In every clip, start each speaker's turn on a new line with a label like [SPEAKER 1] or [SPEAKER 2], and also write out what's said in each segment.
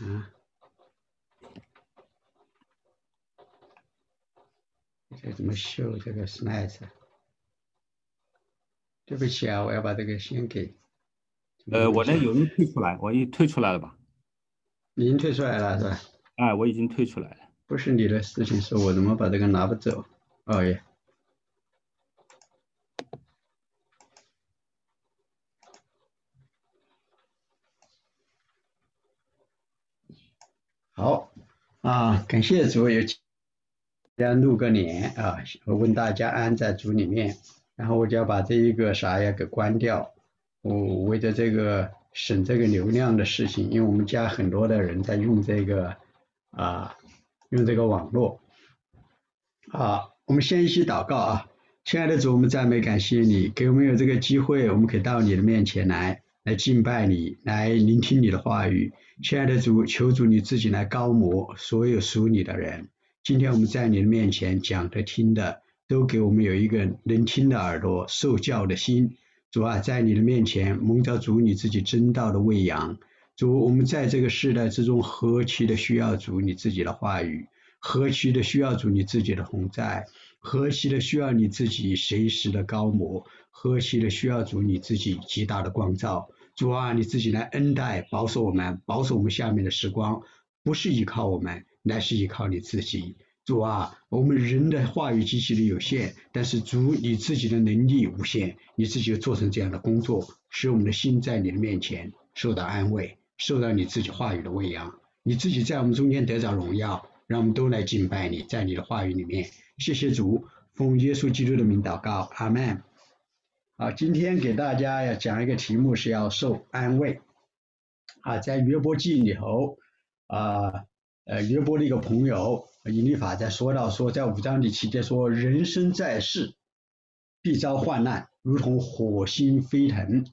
[SPEAKER 1] 啊，这怎么秀这个 slides？对不起啊，我要把这个先给。
[SPEAKER 2] 呃，我那有人退出来，我已退出来了吧？
[SPEAKER 1] 已经退出来了是吧？
[SPEAKER 2] 哎，我已经退出来了。
[SPEAKER 1] 不是你的事情，是我怎么把这个拿不走？哦耶。好啊，感谢主有大家露个脸啊，我问大家安在主里面，然后我就要把这一个啥呀给关掉。我为了这个省这个流量的事情，因为我们家很多的人在用这个啊，用这个网络。好，我们先一起祷告啊，亲爱的主，我们赞美感谢你，给我们有这个机会，我们可以到你的面前来，来敬拜你，来聆听你的话语。亲爱的主，求主你自己来高摩所有属你的人。今天我们在你的面前讲的、听的，都给我们有一个能听的耳朵、受教的心。主啊，在你的面前蒙着主你自己真道的喂养。主，我们在这个时代之中何其的需要主你自己的话语，何其的需要主你自己的同在，何其的需要你自己随时的高摩，何其的需要主你自己极大的光照。主啊，你自己来恩待、保守我们，保守我们下面的时光，不是依靠我们，乃是依靠你自己。主啊，我们人的话语极其的有限，但是主你自己的能力无限，你自己做成这样的工作，使我们的心在你的面前受到安慰，受到你自己话语的喂养，你自己在我们中间得着荣耀，让我们都来敬拜你，在你的话语里面。谢谢主，奉耶稣基督的名祷告，阿门。啊，今天给大家要讲一个题目是要受安慰。啊，在约伯记里头，啊，呃，约伯的一个朋友以利法在说到说，在五章第七节说，人生在世，必遭患难，如同火星飞腾，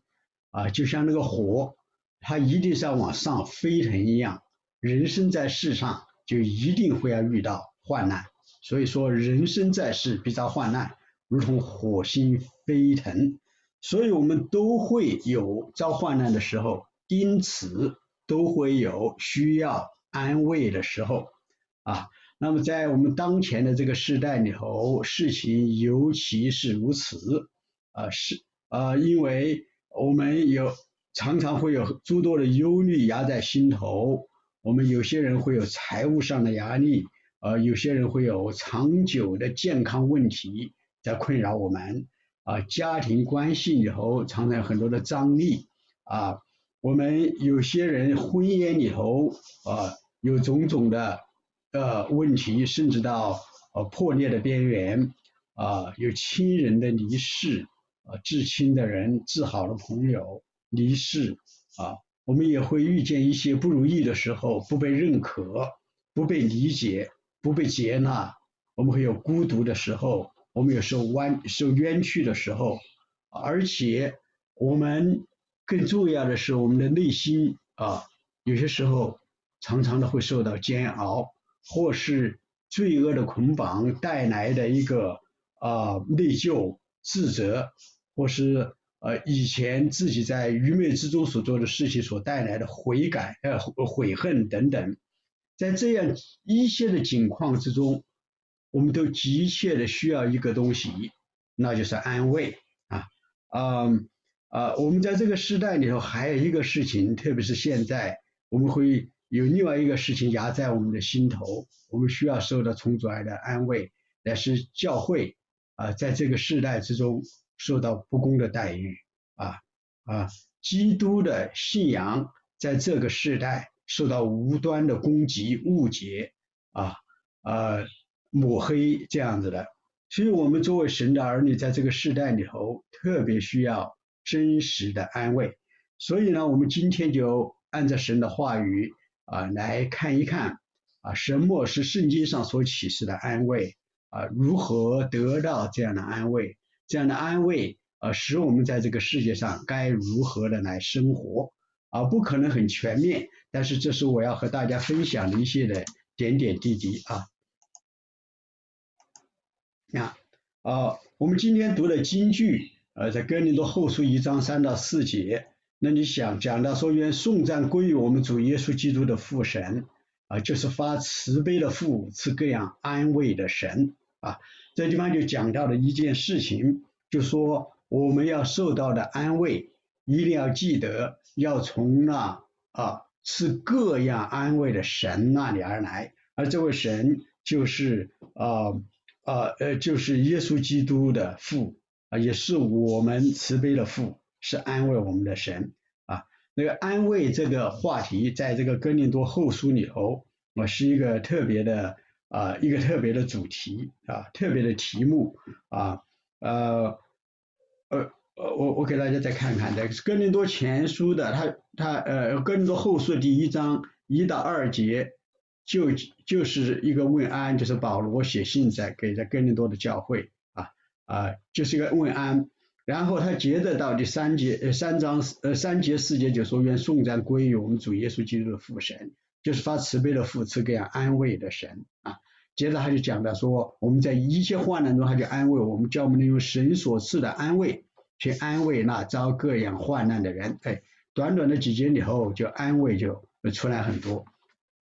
[SPEAKER 1] 啊，就像那个火，它一定是要往上飞腾一样。人生在世上，就一定会要遇到患难。所以说，人生在世，必遭患难。如同火星飞腾，所以我们都会有遭患难的时候，因此都会有需要安慰的时候啊。那么在我们当前的这个时代里头，事情尤其是如此啊，是啊，因为我们有常常会有诸多的忧虑压在心头，我们有些人会有财务上的压力，呃，有些人会有长久的健康问题。在困扰我们啊，家庭关系里头常常有很多的张力啊，我们有些人婚姻里头啊有种种的呃问题，甚至到呃破裂的边缘啊，有亲人的离世啊，至亲的人、至好的朋友离世啊，我们也会遇见一些不如意的时候，不被认可、不被理解、不被接纳，我们会有孤独的时候。我们有受弯受冤屈的时候，而且我们更重要的是，我们的内心啊，有些时候常常的会受到煎熬，或是罪恶的捆绑带来的一个啊内疚、自责，或是呃以前自己在愚昧之中所做的事情所带来的悔改、呃悔恨等等，在这样一些的境况之中。我们都急切的需要一个东西，那就是安慰啊，嗯啊，我们在这个时代里头还有一个事情，特别是现在，我们会有另外一个事情压在我们的心头，我们需要受到从主来的安慰，那是教会啊，在这个时代之中受到不公的待遇啊啊，基督的信仰在这个时代受到无端的攻击、误解啊啊。抹黑这样子的，所以我们作为神的儿女，在这个时代里头，特别需要真实的安慰。所以呢，我们今天就按照神的话语啊来看一看啊，什么是圣经上所启示的安慰啊？如何得到这样的安慰？这样的安慰啊，使我们在这个世界上该如何的来生活啊？不可能很全面，但是这是我要和大家分享的一些的点点滴滴啊。啊，啊，我们今天读的经句，呃，在哥林多后书一章三到四节，那你想讲到说愿颂赞归于我们主耶稣基督的父神啊，就是发慈悲的父，赐各样安慰的神啊。这地方就讲到了一件事情，就说我们要受到的安慰，一定要记得要从那啊赐各样安慰的神那里而来，而这位神就是啊啊呃就是耶稣基督的父啊，也是我们慈悲的父，是安慰我们的神啊。那个安慰这个话题，在这个哥林多后书里头，我是一个特别的。啊，一个特别的主题啊，特别的题目啊，呃，呃，我我给大家再看看，这个哥林多前书的，他他呃，哥林多后书第一章一到二节，就就是一个问安，就是保罗写信在给在哥林多的教会啊啊，就是一个问安，然后他接着到第三节呃三章呃三节四节就说愿颂赞归于我们主耶稣基督的父神。就是发慈悲的父，赐各样安慰的神啊。接着他就讲到说，我们在一切患难中，他就安慰我们，叫我们能用神所赐的安慰去安慰那遭各样患难的人。哎，短短的几节以后，就安慰就出来很多。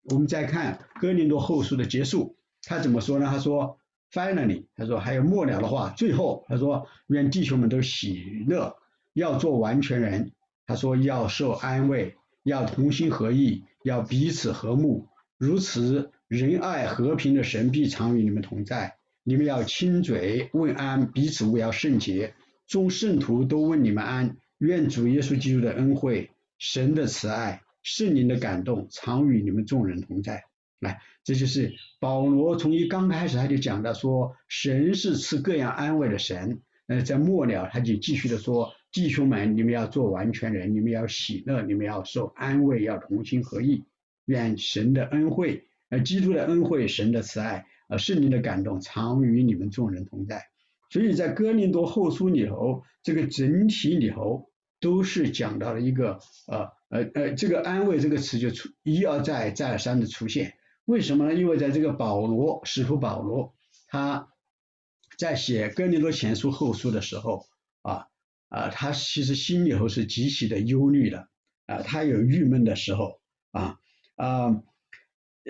[SPEAKER 1] 我们再看哥林多后书的结束，他怎么说呢？他说，finally，他说还有末了的话，最后他说，愿弟兄们都喜乐，要做完全人。他说要受安慰。要同心合意，要彼此和睦，如此仁爱和平的神必常与你们同在。你们要亲嘴问安，彼此勿要圣洁。众圣徒都问你们安。愿主耶稣基督的恩惠、神的慈爱、圣灵的感动，常与你们众人同在。来，这就是保罗从一刚开始他就讲到说，神是赐各样安慰的神。呃，在末了他就继续的说。弟兄们，你们要做完全人，你们要喜乐，你们要受安慰，要同心合意。愿神的恩惠，呃，基督的恩惠，神的慈爱，呃，圣灵的感动，常与你们众人同在。所以在哥林多后书里头，这个整体里头都是讲到了一个，呃呃呃，这个安慰这个词就出一而再再而三的出现。为什么呢？因为在这个保罗使徒保罗他在写哥林多前书后书的时候啊。啊，他其实心里头是极其的忧虑的，啊，他有郁闷的时候，啊啊，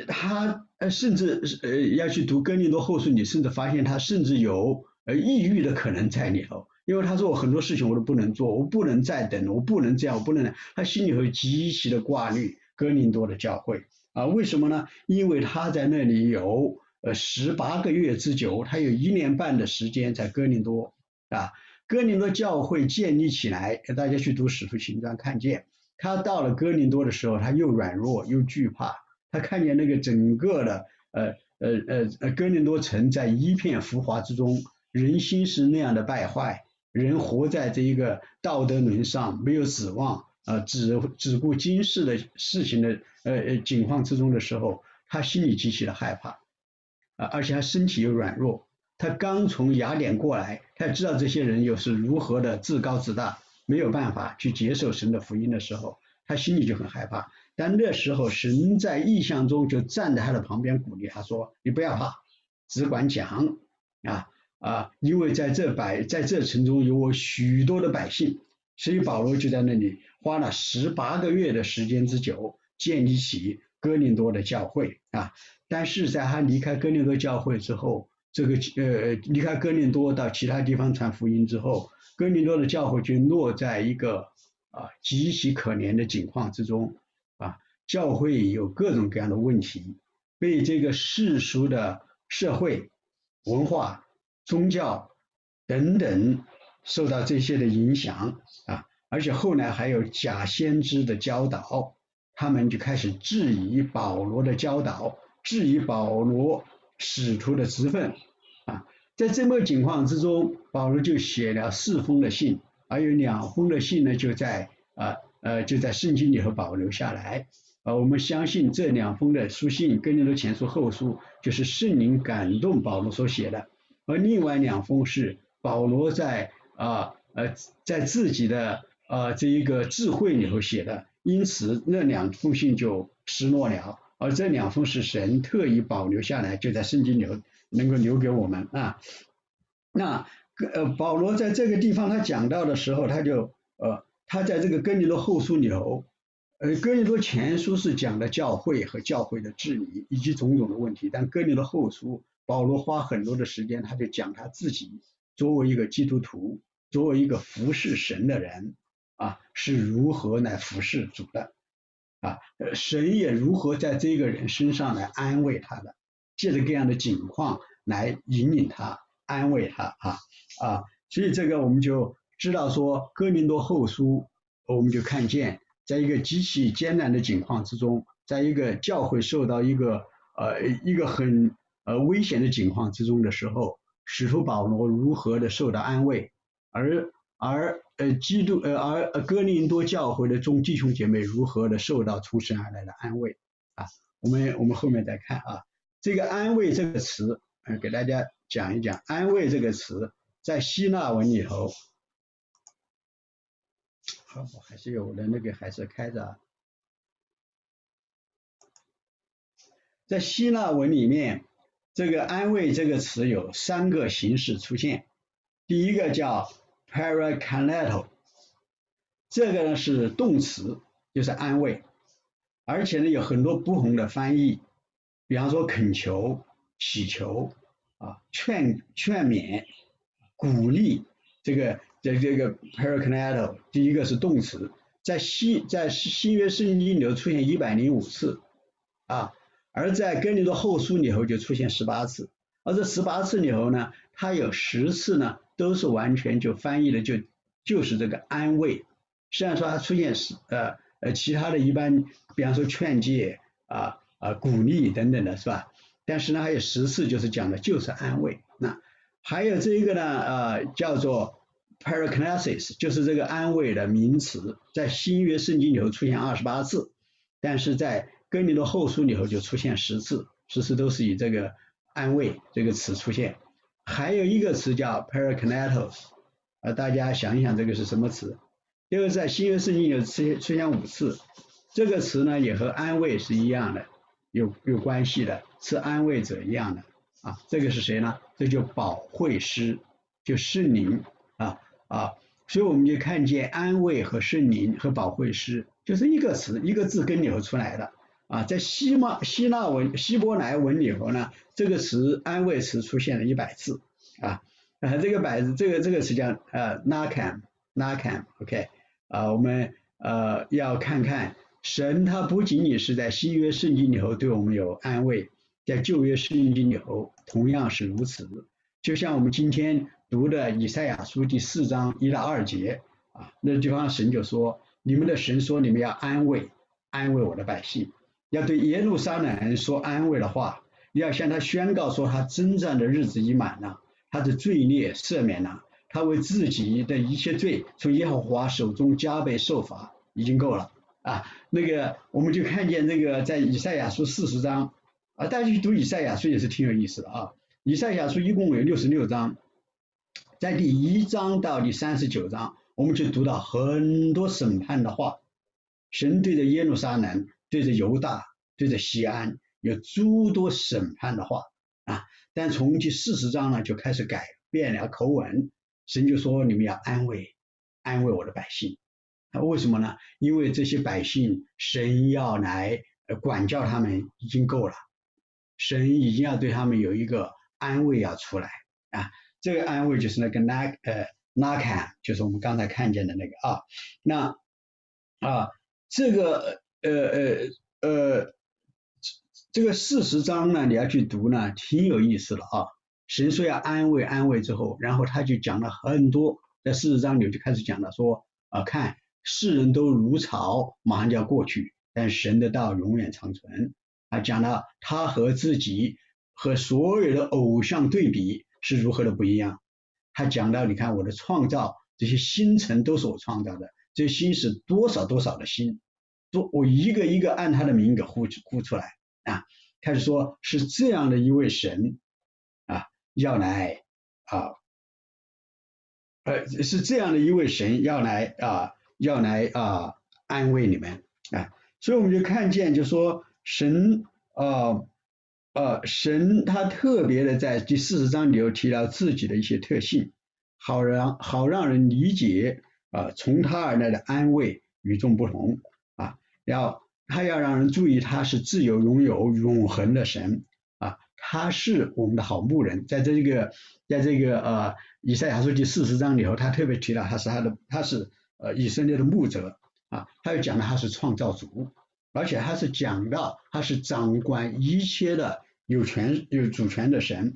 [SPEAKER 1] 他呃甚至呃要去读哥林多后书，你甚至发现他甚至有呃抑郁的可能在里头，因为他说我很多事情我都不能做，我不能再等了，我不能这样，我不能，他心里头极其的挂虑哥林多的教会，啊，为什么呢？因为他在那里有呃十八个月之久，他有一年半的时间在哥林多，啊。哥林多教会建立起来，大家去读使徒行传看见，他到了哥林多的时候，他又软弱又惧怕，他看见那个整个的呃呃呃呃哥林多城在一片浮华之中，人心是那样的败坏，人活在这一个道德沦丧、没有指望啊只只顾今世的事情的呃呃境况之中的时候，他心里极其的害怕啊，而且他身体又软弱。他刚从雅典过来，他知道这些人又是如何的自高自大，没有办法去接受神的福音的时候，他心里就很害怕。但那时候，神在意象中就站在他的旁边鼓励他说：“你不要怕，只管讲啊啊，因为在这百在这城中有我许多的百姓。”所以保罗就在那里花了十八个月的时间之久，建立起哥林多的教会啊。但是在他离开哥林多教会之后，这个呃离开哥林多到其他地方传福音之后，哥林多的教会就落在一个啊极其可怜的境况之中啊，教会有各种各样的问题，被这个世俗的社会、文化、宗教等等受到这些的影响啊，而且后来还有假先知的教导，他们就开始质疑保罗的教导，质疑保罗。使徒的职分啊，在这么情况之中，保罗就写了四封的信，还有两封的信呢，就在啊呃就在圣经里头保留下来啊。我们相信这两封的书信，跟你的前书后书，就是圣灵感动保罗所写的，而另外两封是保罗在啊呃在自己的啊这一个智慧里头写的，因此那两封信就失落了。而这两封是神特意保留下来，就在圣经里头能够留给我们啊。那呃，保罗在这个地方他讲到的时候，他就呃，他在这个哥林多后书里头，呃，哥林多前书是讲的教会和教会的治理以及种种的问题，但哥林多后书保罗花很多的时间，他就讲他自己作为一个基督徒，作为一个服侍神的人啊，是如何来服侍主的啊，神也如何在这个人身上来安慰他的，借着各样的境况来引领他，安慰他啊啊，所以这个我们就。知道说哥林多后书，我们就看见，在一个极其艰难的境况之中，在一个教会受到一个呃一个很而危险的境况之中的时候，使徒保罗如何的受到安慰，而而呃基督呃而哥林多教会的众弟兄姐妹如何的受到从神而来的安慰啊，我们我们后面再看啊，这个安慰这个词，呃给大家讲一讲安慰这个词在希腊文里头。好，还是有的那个还是开着。在希腊文里面，这个安慰这个词有三个形式出现。第一个叫 p a r a c a n e t o 这个呢是动词，就是安慰，而且呢有很多不同的翻译，比方说恳求、祈求啊、劝劝勉、鼓励这个。这这个 p a r a c a n e t o 第一个是动词，在新在新约圣经里头出现一百零五次啊，而在哥林多后书里头就出现十八次，而这十八次里头呢，它有十次呢都是完全就翻译的就就是这个安慰，虽然说它出现是呃呃其他的一般，比方说劝诫啊啊鼓励等等的是吧？但是呢还有十次就是讲的就是安慰，那还有这一个呢呃叫做。Paraklesis 就是这个安慰的名词，在新约圣经里头出现二十八次，但是在哥林多后书里头就出现十次，十次都是以这个安慰这个词出现。还有一个词叫 paracletos，啊，大家想一想这个是什么词？这个在新约圣经里出现出现五次，这个词呢也和安慰是一样的，有有关系的，是安慰者一样的啊。这个是谁呢？这就保惠师，就圣灵啊。啊，所以我们就看见安慰和圣灵和保惠师就是一个词一个字跟里头出来的啊，在希腊希腊文希伯来文里头呢，这个词安慰词出现了一百次啊啊，这个百这个这个词叫呃 nakam nakam OK 啊，我们呃要看看神他不仅仅是在新约圣经里头对我们有安慰，在旧约圣经里头同样是如此，就像我们今天。读的以赛亚书第四章一到二节啊，那地方神就说：你们的神说你们要安慰安慰我的百姓，要对耶路撒冷说安慰的话，要向他宣告说他征战的日子已满了，他的罪孽赦免了，他为自己的一切罪从耶和华手中加倍受罚，已经够了啊。那个我们就看见那个在以赛亚书四十章啊，大家去读以赛亚书也是挺有意思的啊。以赛亚书一共有六十六章。在第一章到第三十九章，我们就读到很多审判的话，神对着耶路撒冷、对着犹大、对着西安有诸多审判的话啊。但从第四十章呢，就开始改变了口吻，神就说：“你们要安慰，安慰我的百姓。”那为什么呢？因为这些百姓，神要来管教他们已经够了，神已经要对他们有一个安慰要出来啊。这个安慰就是那个拉呃拉坎，就是我们刚才看见的那个啊，那啊这个呃呃呃这个四十章呢，你要去读呢，挺有意思的啊。神说要安慰安慰之后，然后他就讲了很多，在四十章里就开始讲了，说啊看世人都如草，马上就要过去，但神的道永远长存。他讲了他和自己和所有的偶像对比。是如何的不一样？他讲到，你看我的创造，这些星辰都是我创造的，这些星是多少多少的星，都我一个一个按他的名给呼呼出来啊。开始说是这样的一位神啊，要来啊，呃，是这样的一位神要来啊，要来啊安慰你们啊。所以我们就看见，就说神啊。呃，神他特别的在第四十章里头提到自己的一些特性，好让好让人理解啊，从他而来的安慰与众不同，要他要让人注意他是自由拥有永恒的神啊，他是我们的好牧人，在这个在这个呃以赛亚书第四十章里头，他特别提到他是他的他是呃以色列的牧者啊，他又讲了他是创造主，而且他是讲到他是掌管一切的有权有主权的神。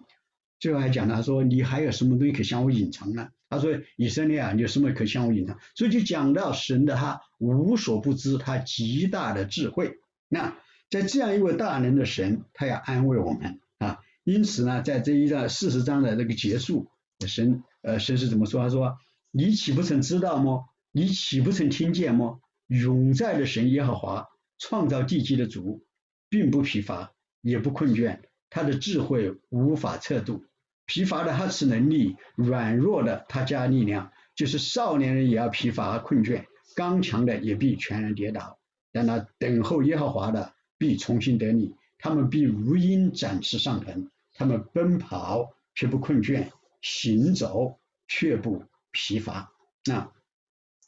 [SPEAKER 1] 最后还讲他说你还有什么东西可向我隐藏呢？他说以色列啊，你有什么可向我隐藏？所以就讲到神的他无所不知，他极大的智慧。那在这样一位大能的神，他要安慰我们啊。因此呢，在这一章四十章的这个结束，神呃神是怎么说？他说你岂不曾知道么？你岂不曾听见么？永在的神耶和华创造地基的主，并不疲乏，也不困倦。他的智慧无法测度，疲乏的他持能力，软弱的他加力量，就是少年人也要疲乏困倦，刚强的也必全然跌倒。但那等候耶和华的必重新得力，他们必如鹰展翅上腾，他们奔跑却不困倦，行走却不疲乏。那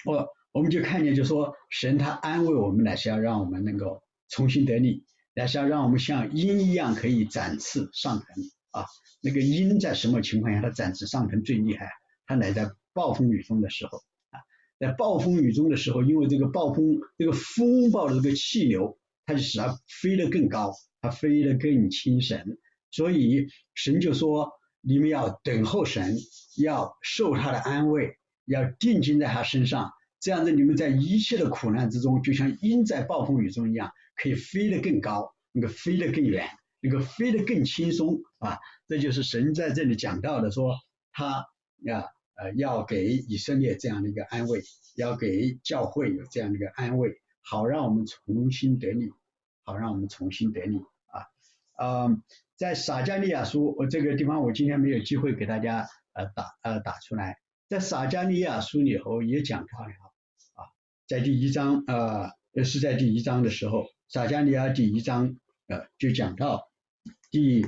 [SPEAKER 1] 我我们就看见，就说神他安慰我们呢，是要让我们能够重新得力。但是要让我们像鹰一样可以展翅上腾啊！那个鹰在什么情况下它展翅上腾最厉害？它乃在暴风雨中的时候啊，在暴风雨中的时候，因为这个暴风这个风暴的这个气流，它就使它飞得更高，它飞得更轻省。所以神就说：你们要等候神，要受他的安慰，要定睛在他身上，这样子你们在一切的苦难之中，就像鹰在暴风雨中一样。可以飞得更高，那个飞得更远，那个飞得更轻松啊！这就是神在这里讲到的，说他呀呃要给以色列这样的一个安慰，要给教会有这样的一个安慰，好让我们重新得力，好让我们重新得力啊！呃，在撒加利亚书我这个地方我今天没有机会给大家呃打呃打出来，在撒加利亚书里头也讲到了啊，在第一章呃是在第一章的时候。撒加利亚第一章，呃，就讲到第，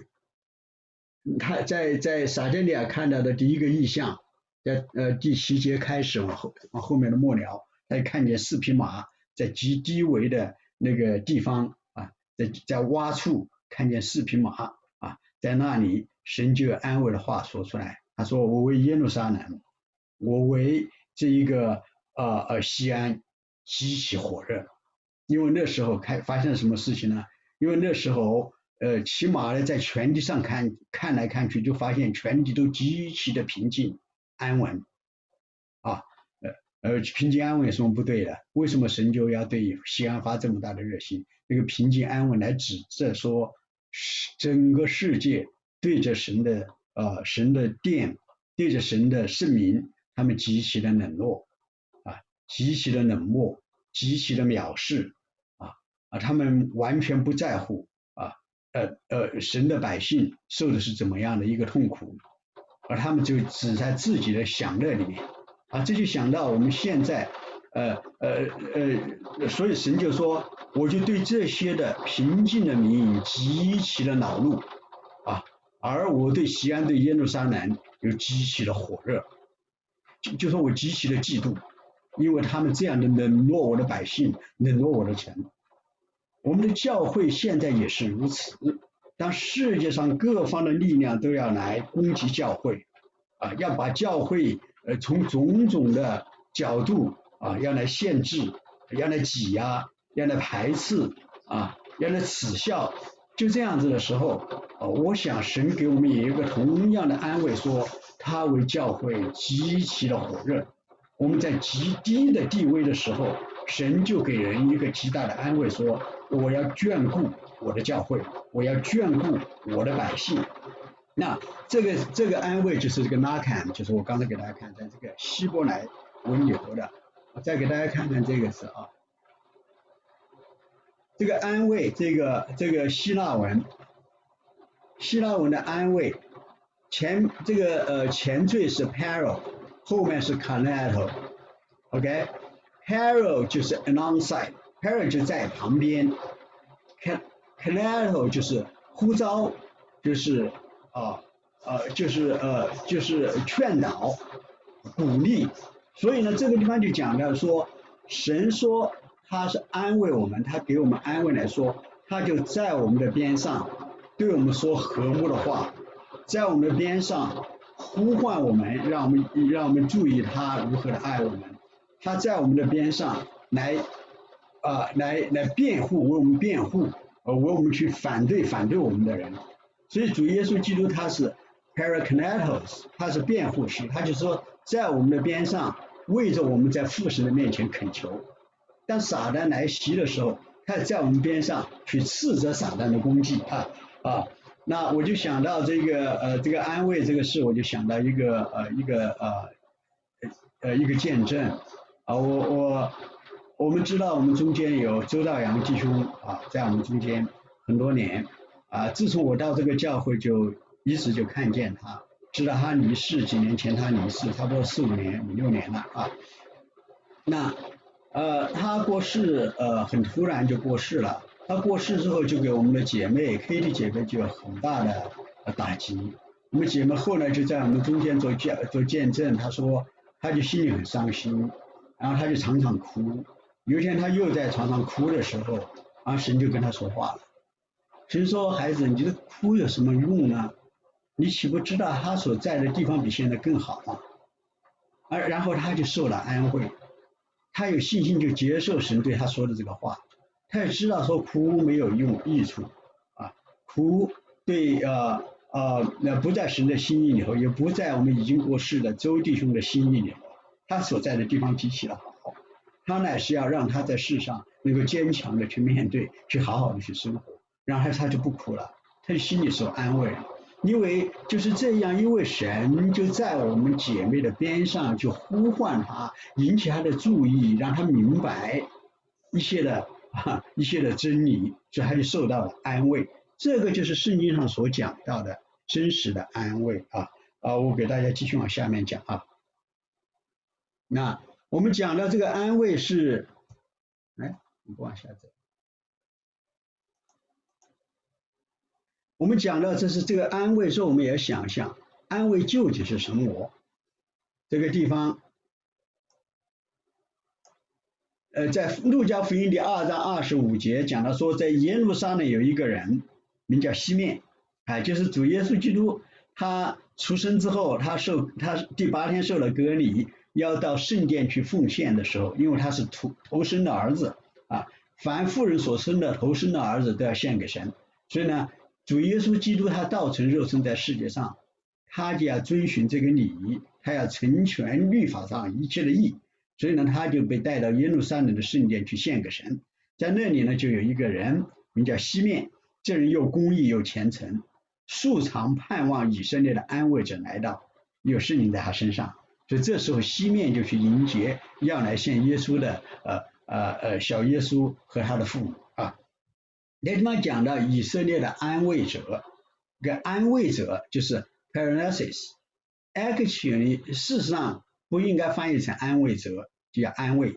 [SPEAKER 1] 他在在撒加利亚看到的第一个意象，在呃第七节开始往后往后面的末了，他看见四匹马在极低微的那个地方啊，在在洼处看见四匹马啊，在那里神就有安慰的话说出来，他说我为耶路撒冷，我为这一个呃呃西安极其火热。因为那时候开发生了什么事情呢？因为那时候，呃，起码呢，在全地上看看来看去，就发现全地都极其的平静安稳，啊，呃呃，平静安稳有什么不对的？为什么神就要对西安发这么大的热心？那个平静安稳来指这说，整个世界对着神的呃神的殿，对着神的圣名，他们极其的冷落，啊，极其的冷漠，极其的藐视。啊，啊他们完全不在乎，呃呃，神的百姓受的是怎么样的一个痛苦，而他们就只在自己的享乐里面。啊，这就想到我们现在，呃呃呃，所以神就说，我就对这些的平静的民极其的恼怒。啊，而我对西安对耶路撒冷又极其的火热，就就说我极其的嫉妒，因为他们这样的冷落我的百姓，冷落我的城。我们的教会现在也是如此。当世界上各方的力量都要来攻击教会，啊，要把教会呃从种种的角度啊要来限制，要来挤压，要来排斥啊，要来耻笑，就这样子的时候，啊，我想神给我们也有一个同样的安慰，说他为教会极其的火热。我们在极低的地位的时候，神就给人一个极大的安慰，说。我要眷顾我的教会，我要眷顾我的百姓。那这个这个安慰就是这个拉坎，就是我刚才给大家看在这个希伯来文里头的。我再给大家看看这个是啊，这个安慰，这个这个希腊文，希腊文的安慰，前这个呃前缀是 paro，后面是 canato，OK，paro 就是 alongside。Parent 就在旁边，can canato 就是呼召，就是啊呃就是呃就是劝导、鼓励。所以呢，这个地方就讲到说，神说他是安慰我们，他给我们安慰来说，他就在我们的边上，对我们说和睦的话，在我们的边上呼唤我们，让我们让我们注意他如何的爱我们，他在我们的边上来啊来来辩护为我们辩护，呃为我们去反对反对我们的人，所以主耶稣基督他是 Parakletos，他是辩护师，他就说在我们的边上为着我们在父神的面前恳求，当撒旦来袭的时候，他在我们边上去斥责撒旦的攻击啊啊，那我就想到这个呃这个安慰这个事，我就想到一个呃一个呃呃一个见证。啊，我我我们知道我们中间有周道阳弟兄啊，在我们中间很多年啊，自从我到这个教会就。一直就看见他，知道他离世，几年前他离世，差不多四五年、五六年了啊。那呃，他过世呃很突然就过世了。他过世之后，就给我们的姐妹 Kitty 姐妹就有很大的打击。我们姐妹后来就在我们中间做见做见证，她说，她就心里很伤心，然后她就常常哭。有一天他又在床上哭的时候，啊神就跟他说话了。神说：“孩子，你这哭有什么用呢？”你岂不知道他所在的地方比现在更好吗？而然后他就受了安慰，他有信心就接受神对他说的这个话，他也知道说哭没有用益处啊，哭对呃呃那不在神的心意里头，也不在我们已经过世的周弟兄的心意里头，他所在的地方极其的好，他乃是要让他在世上能够坚强的去面对，去好好的去生活，然后他就不哭了，他就心里受安慰了。因为就是这样，因为神就在我们姐妹的边上，就呼唤她，引起她的注意，让她明白一些的啊一些的真理，所以她就受到了安慰。这个就是圣经上所讲到的真实的安慰啊啊！我给大家继续往下面讲啊。那我们讲的这个安慰是，哎，你不往下走。我们讲到这是这个安慰，说我们也要想象安慰究竟是什么？这个地方，呃，在路加福音第二章二十五节讲到说，在耶路撒冷有一个人名叫西面，哎，就是主耶稣基督，他出生之后，他受他第八天受了割礼，要到圣殿去奉献的时候，因为他是头头生的儿子啊，凡妇人所生的头生的儿子都要献给神，所以呢。主耶稣基督他道成肉身在世界上，他就要遵循这个礼仪，他要成全律法上一切的义，所以呢，他就被带到耶路撒冷的圣殿去献给神，在那里呢，就有一个人名叫西面，这人又公义又虔诚，素常盼望以色列的安慰者来到，有圣灵在他身上，所以这时候西面就去迎接要来献耶稣的呃呃呃小耶稣和他的父母啊。那地方讲到以色列的安慰者，个安慰者就是 paralysis，actually 事实上不应该翻译成安慰者，就叫安慰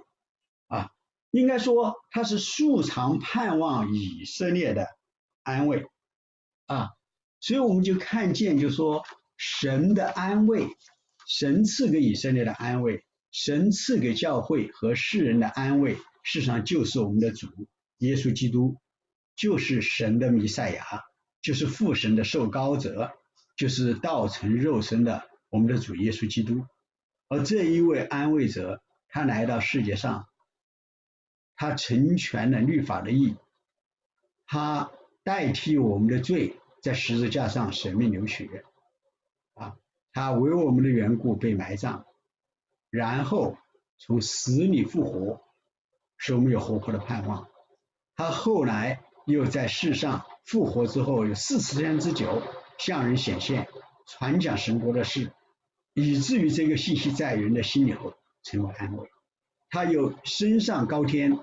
[SPEAKER 1] 啊，应该说他是素常盼望以色列的安慰啊，所以我们就看见就说神的安慰，神赐给以色列的安慰，神赐给教会和世人的安慰，事实上就是我们的主耶稣基督。就是神的弥赛亚，就是父神的受膏者，就是道成肉身的我们的主耶稣基督。而这一位安慰者，他来到世界上，他成全了律法的意义，他代替我们的罪，在十字架上舍命流血，他为我们的缘故被埋葬，然后从死里复活，使我们有活泼的盼望。他后来。又在世上复活之后有四十天之久，向人显现，传讲神国的事，以至于这个信息在人的心里头成为安慰。他又升上高天，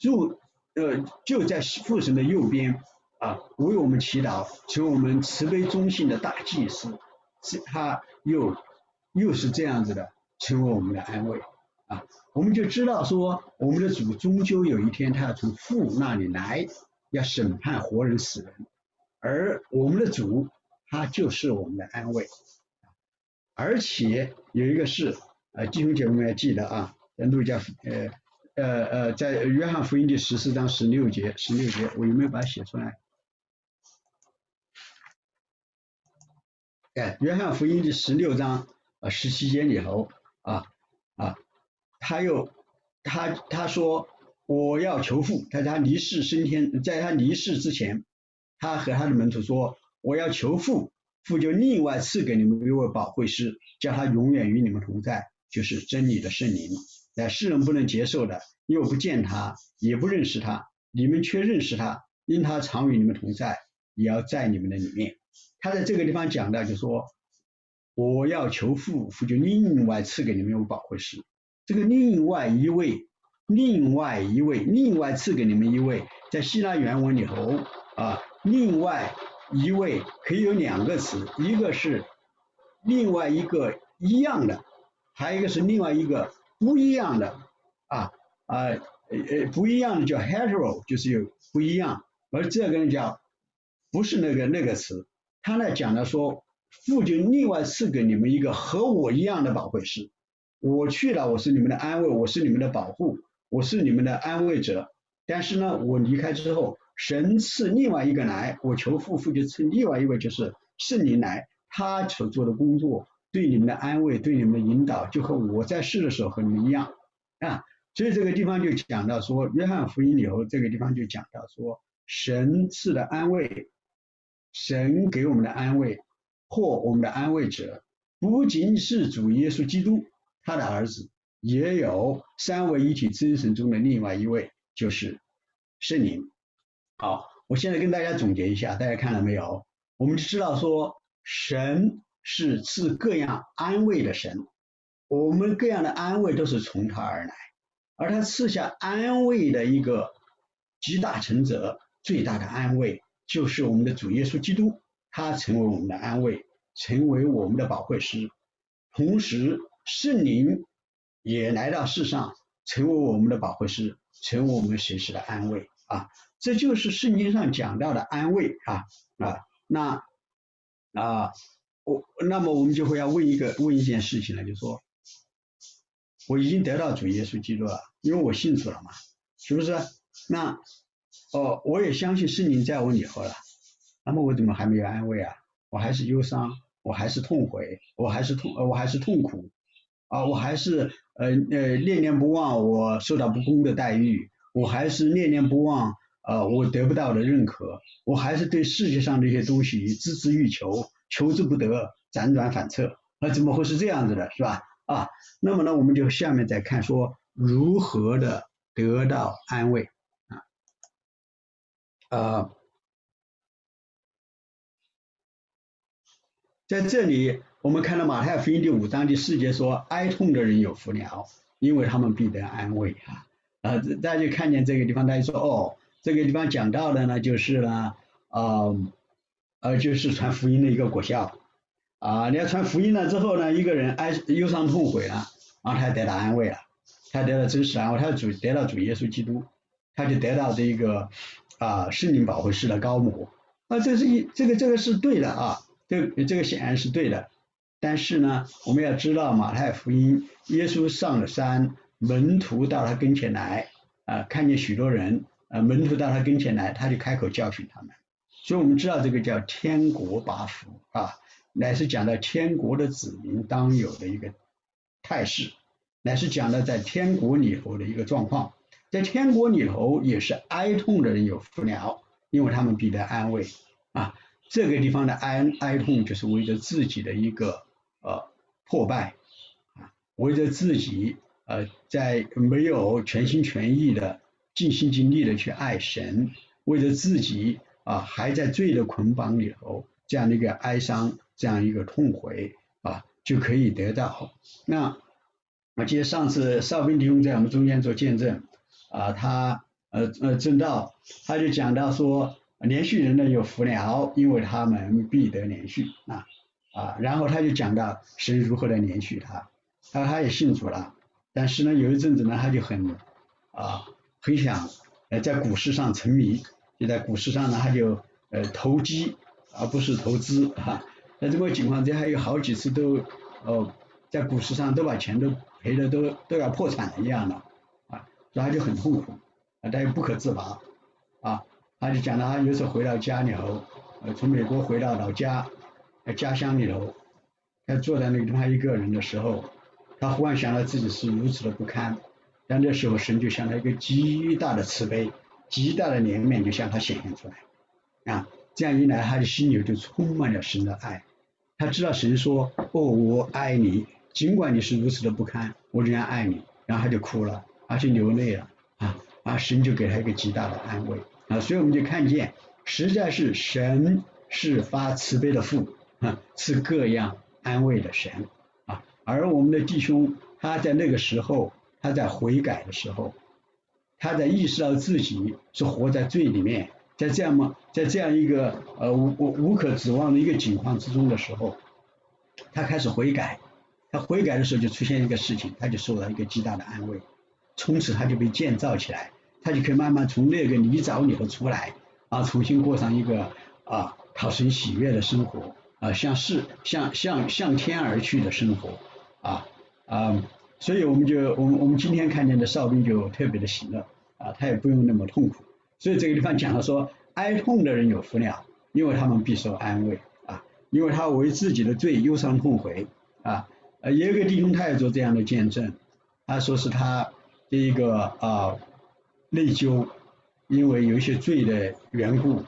[SPEAKER 1] 入呃就在父神的右边啊，为我们祈祷，成为我们慈悲忠信的大祭司。是他又又是这样子的，成为我们的安慰啊。我们就知道说，我们的主终究有一天他要从父那里来。要审判活人死人，而我们的主他就是我们的安慰，而且有一个事呃弟兄姐妹们要记得啊，在路加呃呃呃在约翰福音第十四章十六节十六节，我有没有把它写出来？哎，约翰福音第十六章呃十七节里头啊啊，他又他他说我要求父，在他离世升天，在他离世之前，他和他的门徒说我要求父。父就另外赐给你们一位保惠师，叫他永远与你们同在，就是真理的圣灵。哎世人不能接受的，又不见他，也不认识他，你们却认识他，因他常与你们同在，也要在你们的里面。他在这个地方讲的，就说我要求父，父就另外赐给你们一位保惠师。这个另外一位，另外一位，另外赐给你们一位，在希腊原文里头啊，另外。一位可以有两个词，一个是另外一个一样的，还有一个是另外一个不一样的啊啊呃呃不一样的叫 hetero，就是有不一样，而这个呢叫不是那个那个词，他呢讲了说父就另外赐给你们一个和我一样的宝贵师，我去了我是你们的安慰，我是你们的保护，我是你们的安慰者，但是呢我离开之后。神赐另外一个来，我求父，父就赐另外一位，就是圣灵来，他所做的工作，对你们的安慰，对你们的引导，就和我在世的时候和你们一样啊。所以这个地方就讲到说，约翰福音里头这个地方就讲到说，神赐的安慰，神给我们的安慰或我们的安慰者，不仅是主耶稣基督他的儿子，也有三位一体真神中的另外一位，就是圣灵。好，我现在跟大家总结一下，大家看了没有？我们知道说，神是赐各样安慰的神，我们各样的安慰都是从他而来，而他赐下安慰的一个集大成者，最大的安慰就是我们的主耶稣基督，他成为我们的安慰，成为我们的保惠师，同时圣灵也来到世上，成为我们的保惠师，成为我们随时的安慰啊。这就是圣经上讲到的安慰啊啊，那啊我那么我们就会要问一个问一件事情了，就是说我已经得到主耶稣基督了，因为我信主了嘛，是不是？那哦我也相信圣灵在我里头了，那么我怎么还没有安慰啊？我还是忧伤，我还是痛悔，我还是痛呃我还是痛苦啊，我还是呃呃念念不忘我受到不公的待遇，我还是念念不忘。啊，我得不到的认可，我还是对世界上这些东西孜孜欲求，求之不得，辗转反侧，那怎么会是这样子的，是吧？啊，那么呢，我们就下面再看说如何的得到安慰，呃，在这里我们看到马太福音第五章第四节说，哀痛的人有福了，因为他们必得安慰啊，啊，大家看见这个地方，大家说哦。这个地方讲到的呢，就是呢，啊，呃，就是传福音的一个果效啊。你要传福音了之后呢，一个人哀忧伤痛悔了，然后他得到安慰了，他得到真实安慰，他主得到主耶稣基督，他就得到这一个啊圣灵保护式的高摩。啊，这是一这个这个是对的啊，这这个显然是对的。但是呢，我们要知道马太福音，耶稣上了山，门徒到他跟前来啊，看见许多人。啊，门徒到他跟前来，他就开口教训他们。所以我们知道这个叫天国八福啊，乃是讲到天国的子民当有的一个态势，乃是讲到在天国里头的一个状况。在天国里头也是哀痛的人有福了，因为他们必得安慰啊。这个地方的哀哀痛就是为着自己的一个呃破败啊，为着自己呃在没有全心全意的。尽心尽力的去爱神，为了自己啊还在罪的捆绑里头，这样的一个哀伤，这样一个痛悔啊，就可以得到。那我记得上次邵兵弟兄在我们中间做见证啊，他呃呃正道，他就讲到说，连续人呢有福了，因为他们必得连续啊啊，然后他就讲到神如何的连续他，他他也信主了，但是呢有一阵子呢他就很啊。很想呃在股市上沉迷，就在股市上呢，他就呃投机而不是投资哈。在这个情况之下，还有好几次都哦在股市上都把钱都赔的都都要破产了一样的他就很痛苦啊，他又不可自拔啊，他就讲到他有时候回到家里头，呃，从美国回到老家，在家乡里头，他坐在那个地方一个人的时候，他忽然想到自己是如此的不堪，但那时候神就向他一个极大的慈悲、极大的怜悯就向他显现出来啊，这样一来他的心里就充满了神的爱。他知道神说：“哦，我爱你，尽管你是如此的不堪，我仍然爱你。”然后他就哭了，而且流泪了啊啊！神就给他一个极大的安慰啊，所以我们就看见，实在是神是发慈悲的父啊，是各样安慰的神啊。而我们的弟兄他在那个时候，他在悔改的时候，他在意识到自己是活在罪里面。在这样嘛，在这样一个呃无无无可指望的一个境况之中的时候，他开始悔改，他悔改的时候就出现一个事情，他就受到一个极大的安慰，从此他就被建造起来，他就可以慢慢从那个泥沼里头出来，啊，重新过上一个啊讨神喜悦的生活，啊，向世向向向天而去的生活，啊啊，所以我们就我们我们今天看见的哨兵就特别的喜乐，啊，他也不用那么痛苦。所以这个地方讲了说，哀痛的人有福了，因为他们必受安慰啊，因为他为自己的罪忧伤痛悔啊。呃，也有个弟兄他也做这样的见证，他说是他这一个啊内疚，因为有一些罪的缘故，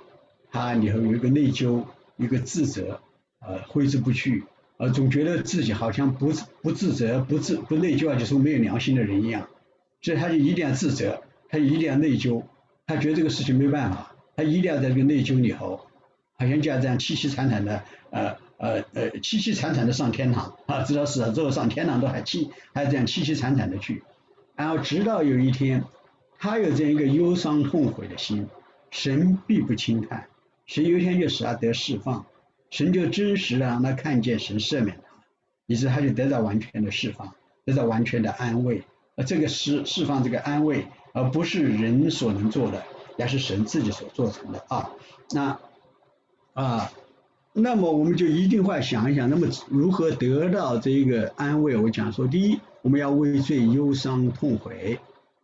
[SPEAKER 1] 他里头有一个内疚，一个自责，呃挥之不去，呃总觉得自己好像不不自责不自不内疚啊，就是没有良心的人一样，所以他就一定要自责，他一定要内疚。他觉得这个事情没办法，他一定要在这个内疚里头，好像就要这样凄凄惨惨的，呃呃呃凄凄惨惨的上天堂啊，知道死了之后上天堂都还凄，还这样凄凄惨惨的去，然后直到有一天，他有这样一个忧伤痛悔的心，神必不轻看，神有一天就使他得释放，神就真实的让他看见神赦免他，于是他就得到完全的释放，得到完全的安慰，而这个释释放这个安慰。而不是人所能做的，也是神自己所做成的啊。那啊，那么我们就一定会想一想，那么如何得到这个安慰？我讲说，第一，我们要为罪忧伤痛悔，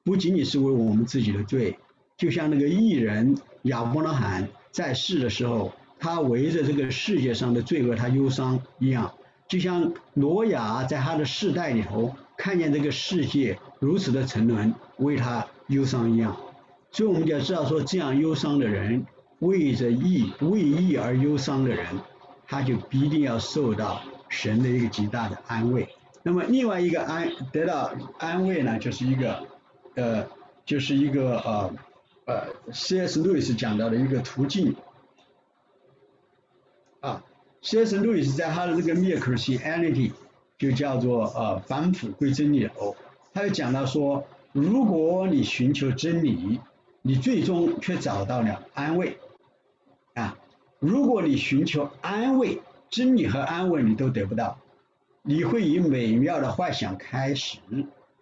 [SPEAKER 1] 不仅仅是为我们自己的罪，就像那个艺人亚伯拉罕在世的时候，他围着这个世界上的罪恶他忧伤一样，就像挪亚在他的世代里头看见这个世界如此的沉沦，为他。忧伤一样，所以我们就要知道说，这样忧伤的人，为着义为义而忧伤的人，他就必定要受到神的一个极大的安慰。那么另外一个安得到安慰呢，就是一个呃，就是一个呃呃，C.S. 路易斯讲到的一个途径啊，C.S. 路易斯在他的这个《灭 Christianity》就叫做呃返璞归真理哦，他就讲到说。如果你寻求真理，你最终却找到了安慰！如果你寻求安慰，真理和安慰你都得不到，你会以美妙的幻想开始，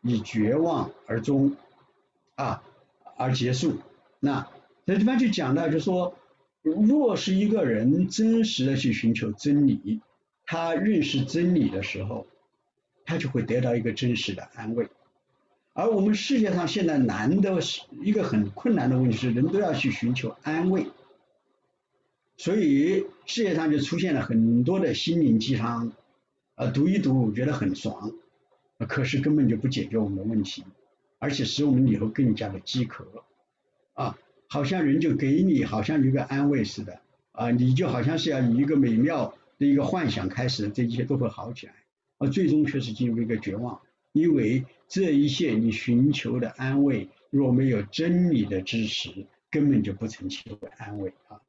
[SPEAKER 1] 以绝望而终啊，而结束。那这地方就讲到，就说，若是一个人真实的去寻求真理，他认识真理的时候，他就会得到一个真实的安慰。而我们世界上现在难的是一个很困难的问题是，人都要去寻求安慰，所以世界上就出现了很多的心灵鸡汤，呃，读一读觉得很爽，可是根本就不解决我们的问题，而且使我们以后更加的饥渴，啊，好像人就给你好像一个安慰似的，啊，你就好像是要以一个美妙的一个幻想开始，这一切都会好起来，而最终却是进入一个绝望，因为。这一切你寻求的安慰，若没有真理的支持，根本就不曾求安慰啊！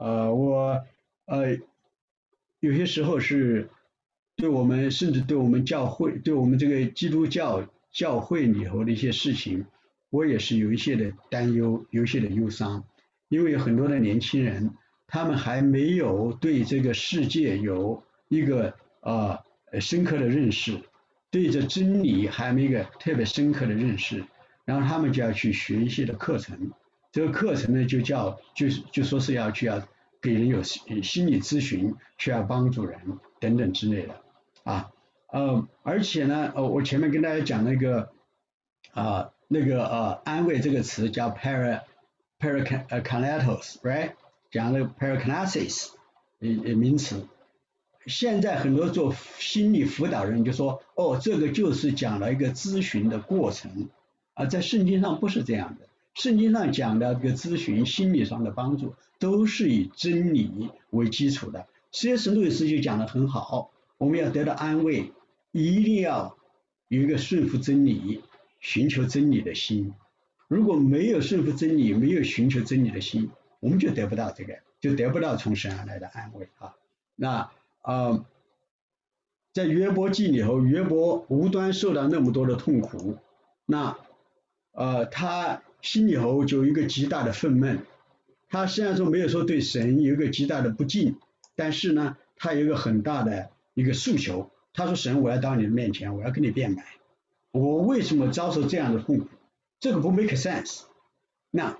[SPEAKER 1] 呃，我呃有些时候是对我们，甚至对我们教会，对我们这个基督教教会里头的一些事情，我也是有一些的担忧，有一些的忧伤，因为很多的年轻人，他们还没有对这个世界有一个呃深刻的认识。对这真理还没一个特别深刻的认识，然后他们就要去学一些的课程，这个课程呢就叫就是就说是要去要给人有心理咨询，需要帮助人等等之类的啊呃，而且呢，呃，我前面跟大家讲那个啊，那个呃，安慰这个词叫 para paracanatos，right？讲那个 paracanasis，呃名词。现在很多做心理辅导人就说，哦，这个就是讲了一个咨询的过程，啊，在圣经上不是这样的。圣经上讲的这个咨询心理上的帮助，都是以真理为基础的。C.S. 路易斯就讲的很好，我们要得到安慰，一定要有一个顺服真理、寻求真理的心。如果没有顺服真理，没有寻求真理的心，我们就得不到这个，就得不到从神而来的安慰啊。那啊，在约伯记里头，约伯无端受到那么多的痛苦，那呃，他心里头就有一个极大的愤懑。他虽然说没有说对神有一个极大的不敬，但是呢，他有一个很大的一个诉求。他说：“神，我要到你的面前，我要跟你辩白，我为什么遭受这样的痛苦？这个不 make sense。那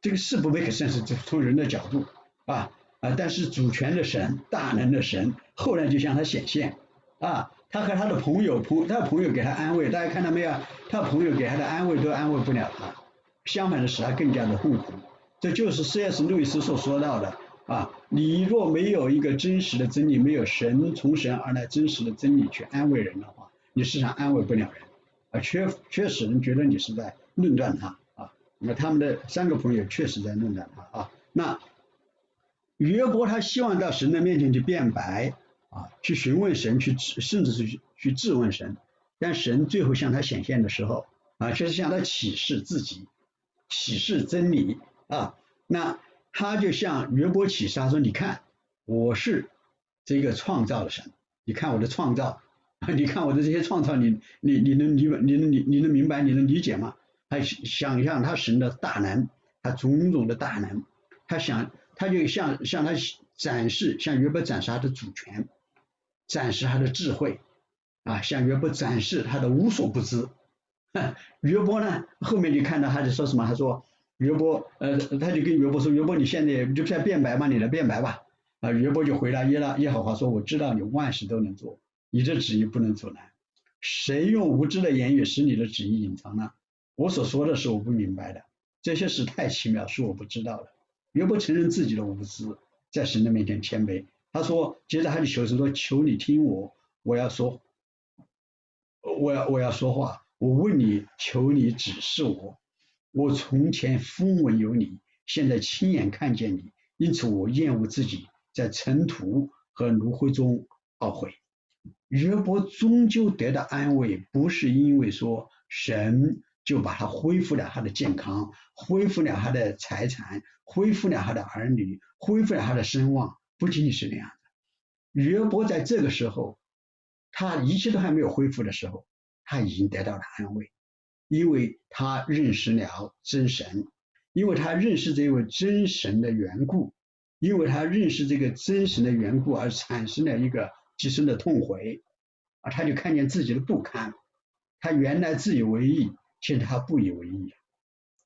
[SPEAKER 1] 这个是不 make sense，从人的角度啊。”啊！但是主权的神、大能的神，后来就向他显现啊！他和他的朋友朋，他的朋友给他安慰，大家看到没有？他朋友给他的安慰都安慰不了他，相反的使他更加的痛苦。这就是 C.S. 路易斯所说到的啊！你若没有一个真实的真理，没有神从神而来真实的真理去安慰人的话，你实际上安慰不了人啊！缺缺使人觉得你是在论断他啊！那他们的三个朋友确实在论断他啊！那。约伯他希望到神的面前去辩白啊，去询问神，去甚至是去质问神，但神最后向他显现的时候啊，却是向他启示自己，启示真理啊。那他就向约伯启示他说：“你看，我是这个创造的神，你看我的创造，你看我的这些创造，你你你能理你能你你能明白，你能理解吗？他想象他神的大能，他种种的大能，他想。”他就向向他展示，向约伯展示他的主权，展示他的智慧，啊，向约伯展示他的无所不知。约伯呢，后面就看到他就说什么？他说约伯，呃，他就跟约伯说，约伯你现在就在辩白嘛，你来辩白吧。啊，约伯就回答耶拉耶和华说，我知道你万事都能做，你的旨意不能阻拦。谁用无知的言语使你的旨意隐藏呢？我所说的是我不明白的，这些事太奇妙，是我不知道的。约伯承认自己的无知，在神的面前谦卑。他说：“接着他就求神说：‘求你听我，我要说，我要我要说话。我问你，求你指示我。我从前风闻有你，现在亲眼看见你，因此我厌恶自己在尘土和炉灰中懊悔。’约伯终究得到安慰，不是因为说神。”就把他恢复了他的健康，恢复了他的财产，恢复了他的儿女，恢复了他的声望，不仅仅是那样的。约伯在这个时候，他一切都还没有恢复的时候，他已经得到了安慰，因为他认识了真神，因为他认识这位真神的缘故，因为他认识这个真神的缘故而产生了一个极深的痛悔，啊，他就看见自己的不堪，他原来自以为意。现在他不以为意，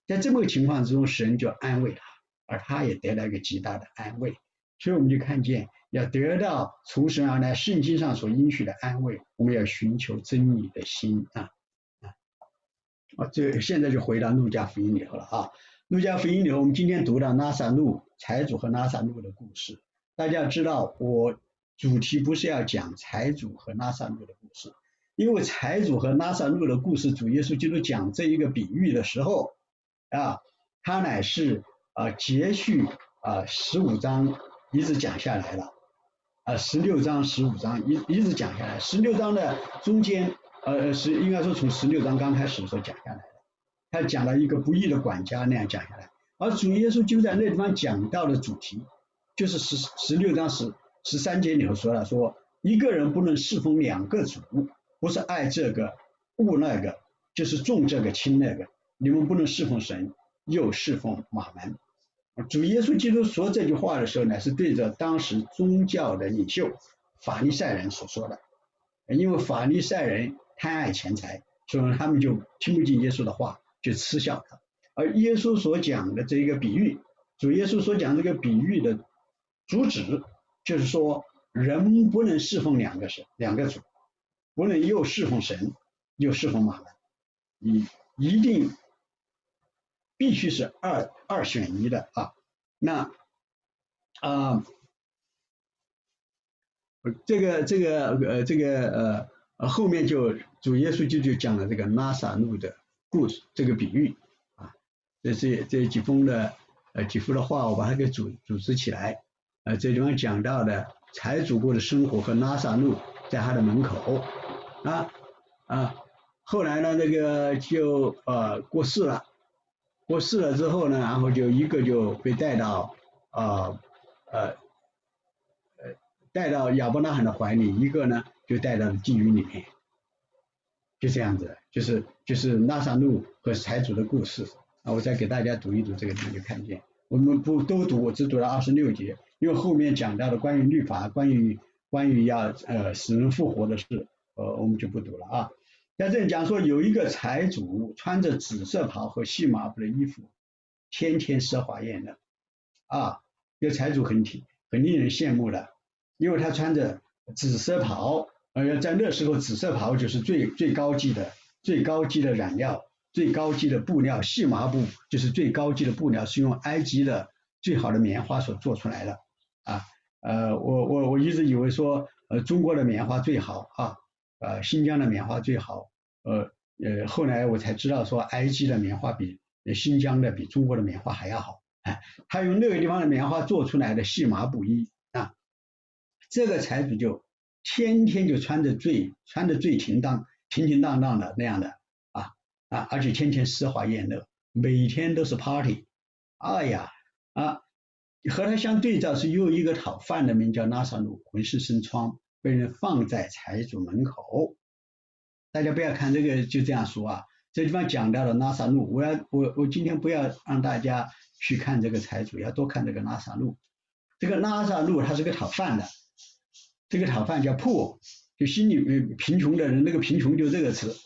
[SPEAKER 1] 在这么个情况之中，神就安慰他，而他也得到一个极大的安慰。所以我们就看见，要得到从神而来圣经上所应许的安慰，我们要寻求真理的心啊啊啊！这现在就回到路加福音里头了啊。路加福音里头，我们今天读到拉萨路财主和拉萨路的故事。大家知道，我主题不是要讲财主和拉萨路的故事。因为财主和拉萨路的故事，主耶稣基督讲这一个比喻的时候啊，他乃是啊节续啊十五章一直讲下来了，啊十六章十五章一一直讲下来，十六章的中间呃呃是应该说从十六章刚开始的时候讲下来的，他讲了一个不义的管家那样讲下来，而主耶稣就在那地方讲到的主题，就是十十六章十十三节里头说了，说一个人不能侍奉两个主。不是爱这个恶那个，就是重这个轻那个。你们不能侍奉神，又侍奉马门。主耶稣基督说这句话的时候呢，是对着当时宗教的领袖法利赛人所说的。因为法利赛人贪爱钱财，所以他们就听不进耶稣的话，就嗤笑他。而耶稣所讲的这一个比喻，主耶稣所讲这个比喻的主旨，就是说人不能侍奉两个神，两个主。不能又侍奉神又侍奉马门，你一定必须是二二选一的啊。那啊，这个这个呃这个呃后面就主耶稣就就讲了这个拉萨路的故事，这个比喻啊，这这这几封的呃几幅的画，我把它给组组织起来，呃这地方讲到的财主过的生活和拉萨路在他的门口。啊啊，后来呢那个就呃过世了，过世了之后呢，然后就一个就被带到。啊呃呃带到亚伯拉罕的怀里，一个呢就带到了地狱里面，就这样子，就是就是拉萨路和财主的故事啊，我再给大家读一读这个你就看见，我们不都读，我只读了二十六节，因为后面讲到的关于律法，关于关于要呃死人复活的事，呃我们就不读了啊。在这里讲说有一个财主穿着紫色袍和细麻布的衣服，天天奢华宴乐啊。这个财主很挺很令人羡慕的，因为他穿着紫色袍，而在那时候紫色袍就是最最高级的最高级的染料，最高级的布料，细麻布就是最高级的布料，是用埃及的最好的棉花所做出来的啊。呃，我我我一直以为说呃中国的棉花最好啊，呃新疆的棉花最好，呃呃后来我才知道说埃及的棉花比新疆的比中国的棉花还要好。哎，他用那个地方的棉花做出来的细麻布衣啊，这个财主就天天就穿着最穿着最停当平平当当的那样的啊啊，而且天天奢华宴乐，每天都是 party，哎呀啊，和他相对照是又一个讨饭的，名叫拉萨路，浑身生疮，被人放在财主门口。大家不要看这个就这样说啊，这地方讲到了拉萨路，我要我我今天不要让大家。去看这个财主，要多看这个拉萨路。这个拉萨路他是个讨饭的，这个讨饭叫破，就心里贫穷的人，那个贫穷就这个词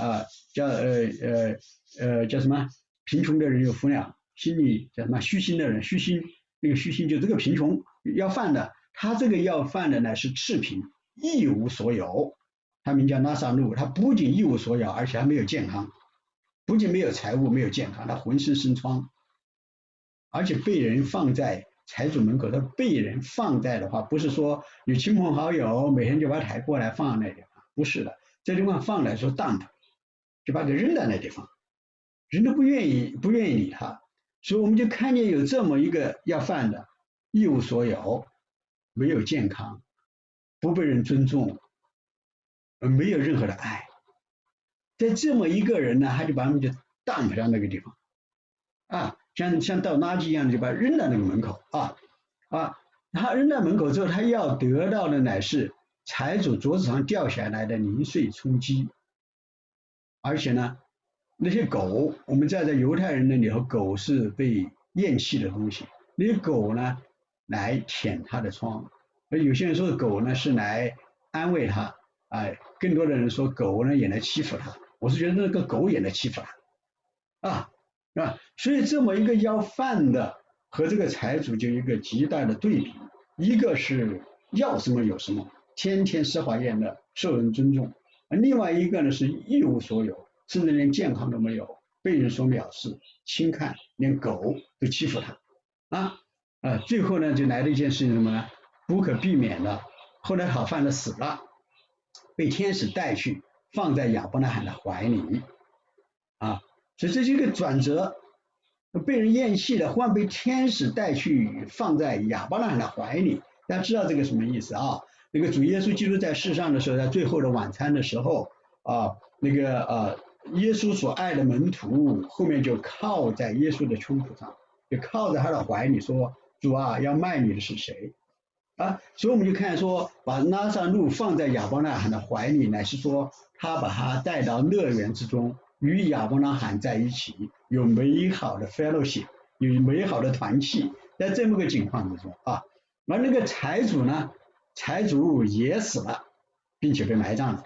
[SPEAKER 1] 啊，叫呃呃呃叫什么？贫穷的人有福了，心里叫什么？虚心的人，虚心那个虚心就这个贫穷要饭的，他这个要饭的呢是赤贫，一无所有。他名叫拉萨路，他不仅一无所有，而且还没有健康，不仅没有财物，没有健康，他浑身生疮。而且被人放在财主门口，他被人放在的话，不是说有亲朋好友每天就把抬过来放那地方，不是的，这地方放来说 dump，就把给扔在那地方，人都不愿意不愿意理他，所以我们就看见有这么一个要饭的，一无所有，没有健康，不被人尊重，没有任何的爱，在这么一个人呢，他就把他们就 dump 到那个地方，啊。像像倒垃圾一样的就把扔在那个门口啊啊，他扔在门口之后，他要得到的乃是财主桌子上掉下来的零碎充饥，而且呢，那些狗，我们在在犹太人那里头，狗是被厌弃的东西，那些狗呢来舔他的疮，而有些人说狗呢是来安慰他，哎，更多的人说狗呢也来欺负他，我是觉得那个狗也来欺负他。啊。是吧？所以这么一个要饭的和这个财主就一个极大的对比，一个是要什么有什么，天天奢华宴乐，受人尊重；而另外一个呢是一无所有，甚至连健康都没有，被人所藐视、轻看，连狗都欺负他。啊啊！最后呢就来了一件事情什么呢？不可避免的，后来好饭的死了，被天使带去放在亚伯拉罕的怀里啊。所以这是一个转折，被人厌弃的，忽然被天使带去放在亚伯拉罕的怀里。大家知道这个什么意思啊？那个主耶稣基督在世上的时候，在最后的晚餐的时候啊，那个呃，耶稣所爱的门徒后面就靠在耶稣的胸脯上，就靠在他的怀里说：“主啊，要卖你的是谁？”啊，所以我们就看说，把拉萨路放在亚伯拉罕的怀里，乃是说他把他带到乐园之中。与亚伯拉罕在一起，有美好的 fellowship，有美好的团契，在这么个情况之中啊，而那个财主呢，财主也死了，并且被埋葬了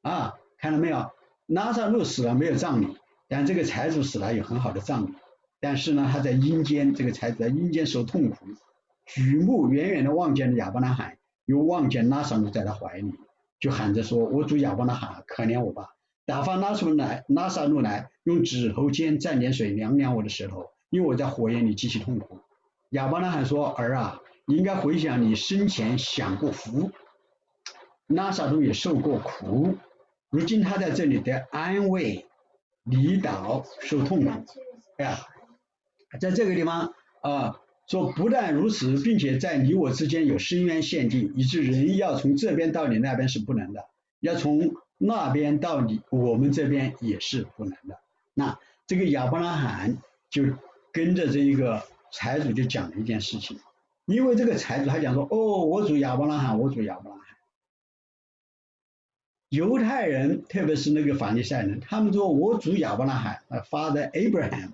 [SPEAKER 1] 啊，看到没有？拉萨路死了没有葬礼，但这个财主死了有很好的葬礼，但是呢，他在阴间，这个才子在阴间受痛苦，举目远远的望见了亚伯拉罕，又望见拉萨路在他怀里，就喊着说：“我主亚伯拉罕，可怜我吧！打发拉出来，拉萨路来，用指头尖蘸点水凉凉我的舌头，因为我在火焰里极其痛苦。”亚伯拉罕说：“儿啊，你应该回想你生前享过福，拉萨路也受过苦，如今他在这里得安慰、离岛、受痛苦。”哎呀，在这个地方啊。说不但如此，并且在你我之间有深渊限定，以致人要从这边到你那边是不能的，要从那边到你我们这边也是不能的。那这个亚伯拉罕就跟着这一个财主就讲了一件事情，因为这个财主他讲说，哦，我主亚伯拉罕，我主亚伯拉罕。犹太人特别是那个法利赛人，他们说我主亚伯拉罕，呃，Father Abraham，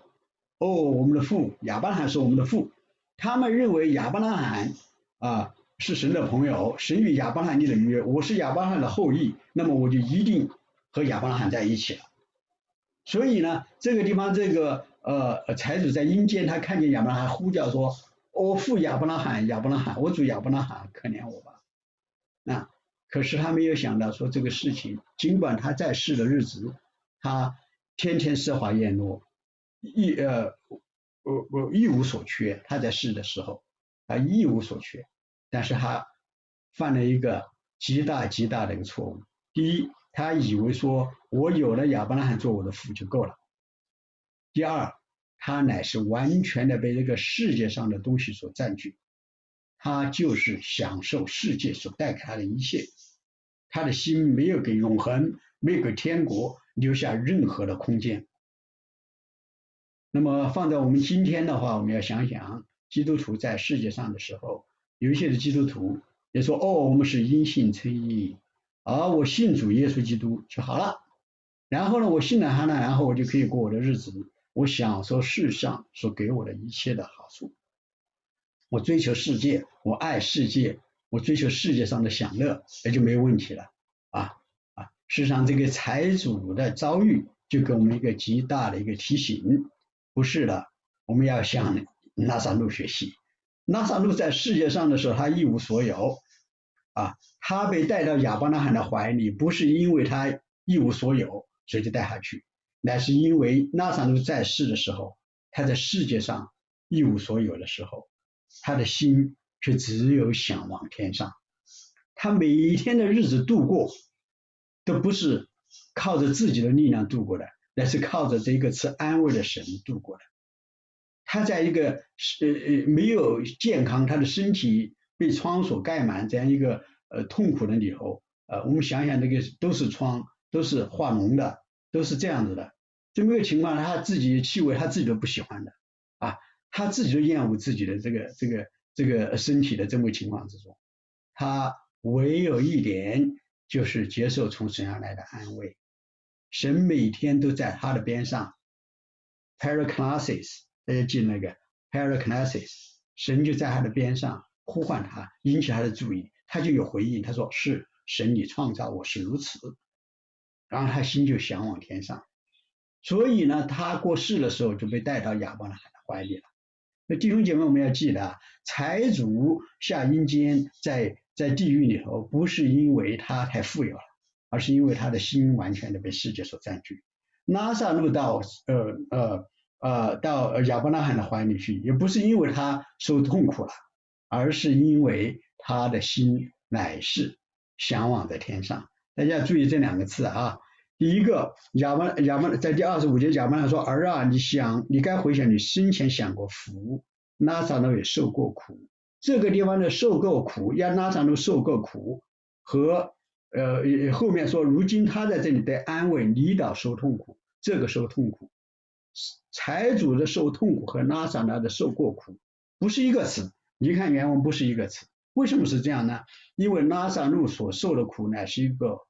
[SPEAKER 1] 哦，我们的父亚伯拉罕是我们的父。他们认为亚伯拉罕啊是神的朋友，神与亚伯拉罕立了约，我是亚伯拉罕的后裔，那么我就一定和亚伯拉罕在一起了。所以呢，这个地方这个呃财主在阴间，他看见亚伯拉罕呼叫说：“我父亚伯拉罕，亚伯拉罕，我主亚伯拉罕，可怜我吧。”那可是他没有想到说这个事情，尽管他在世的日子，他天天奢华宴乐，一呃。我我一无所缺，他在世的时候，他一无所缺，但是他犯了一个极大极大的一个错误。第一，他以为说我有了亚伯拉罕做我的父就够了；第二，他乃是完全的被这个世界上的东西所占据，他就是享受世界所带给他的一切，他的心没有给永恒，没有给天国留下任何的空间。那么放在我们今天的话，我们要想想，基督徒在世界上的时候，有一些的基督徒也说，哦，我们是因信称义，而我信主耶稣基督就好了。然后呢，我信了他呢，然后我就可以过我的日子，我享受世上所给我的一切的好处。我追求世界，我爱世界，我追求世界上的享乐，也就没有问题了啊啊！事实上，这个财主的遭遇就给我们一个极大的一个提醒。不是的，我们要向拉萨路学习。拉萨路在世界上的时候，他一无所有啊，他被带到亚伯拉罕的怀里，不是因为他一无所有，所以就带他去，乃是因为拉萨路在世的时候，他在世界上一无所有的时候，他的心却只有想往天上。他每一天的日子度过，都不是靠着自己的力量度过的。那是靠着这个吃安慰的神度过的。他在一个呃呃没有健康，他的身体被疮所盖满这样一个呃痛苦的里头，呃，我们想想那个都是疮，都是化脓的，都是这样子的。这么个情况，他自己气味他自己都不喜欢的啊，他自己都厌恶自己的这个这个这个身体的这么个情况之中，他唯有一点就是接受从神而来的安慰。神每天都在他的边上，Paraclasis，大家记那个 Paraclasis，神就在他的边上呼唤他，引起他的注意，他就有回应，他说是神你创造我是如此，然后他心就向往天上，所以呢，他过世的时候就被带到亚伯拉罕的怀里了。那弟兄姐妹我们要记得，财主下阴间，在在地狱里头，不是因为他太富有了。而是因为他的心完全的被世界所占据。拉萨路到呃呃呃到亚伯拉罕的怀里去，也不是因为他受痛苦了，而是因为他的心乃是向往在天上。大家注意这两个字啊，第一个亚伯亚伯在第二十五节亚伯拉罕说儿啊，你想你该回想你生前享过福，拉萨路也受过苦。这个地方的受过苦，让拉萨路受过苦和。呃，后面说，如今他在这里得安慰，离岛受痛苦，这个受痛苦，财主的受痛苦和拉萨那的受过苦不是一个词，你看原文不是一个词，为什么是这样呢？因为拉萨路所受的苦乃是一个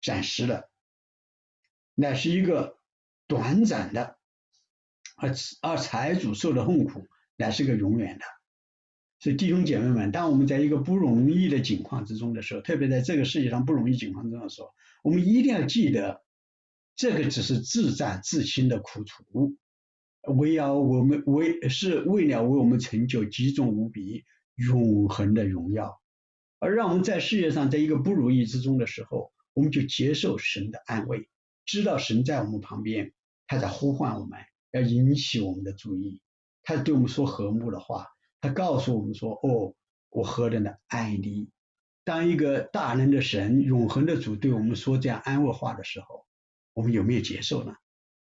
[SPEAKER 1] 暂时的，乃是一个短暂的，而而财主受的痛苦乃是个永远的。所以弟兄姐妹们，当我们在一个不容易的境况之中的时候，特别在这个世界上不容易境况中的时候，我们一定要记得，这个只是自战自清的苦楚，为要我们为是为了为我们成就极重无比永恒的荣耀。而让我们在世界上在一个不如意之中的时候，我们就接受神的安慰，知道神在我们旁边，他在呼唤我们，要引起我们的注意，他对我们说和睦的话，他告诉我们说：“哦，我何等的爱你。”当一个大能的神、永恒的主对我们说这样安慰话的时候，我们有没有接受呢？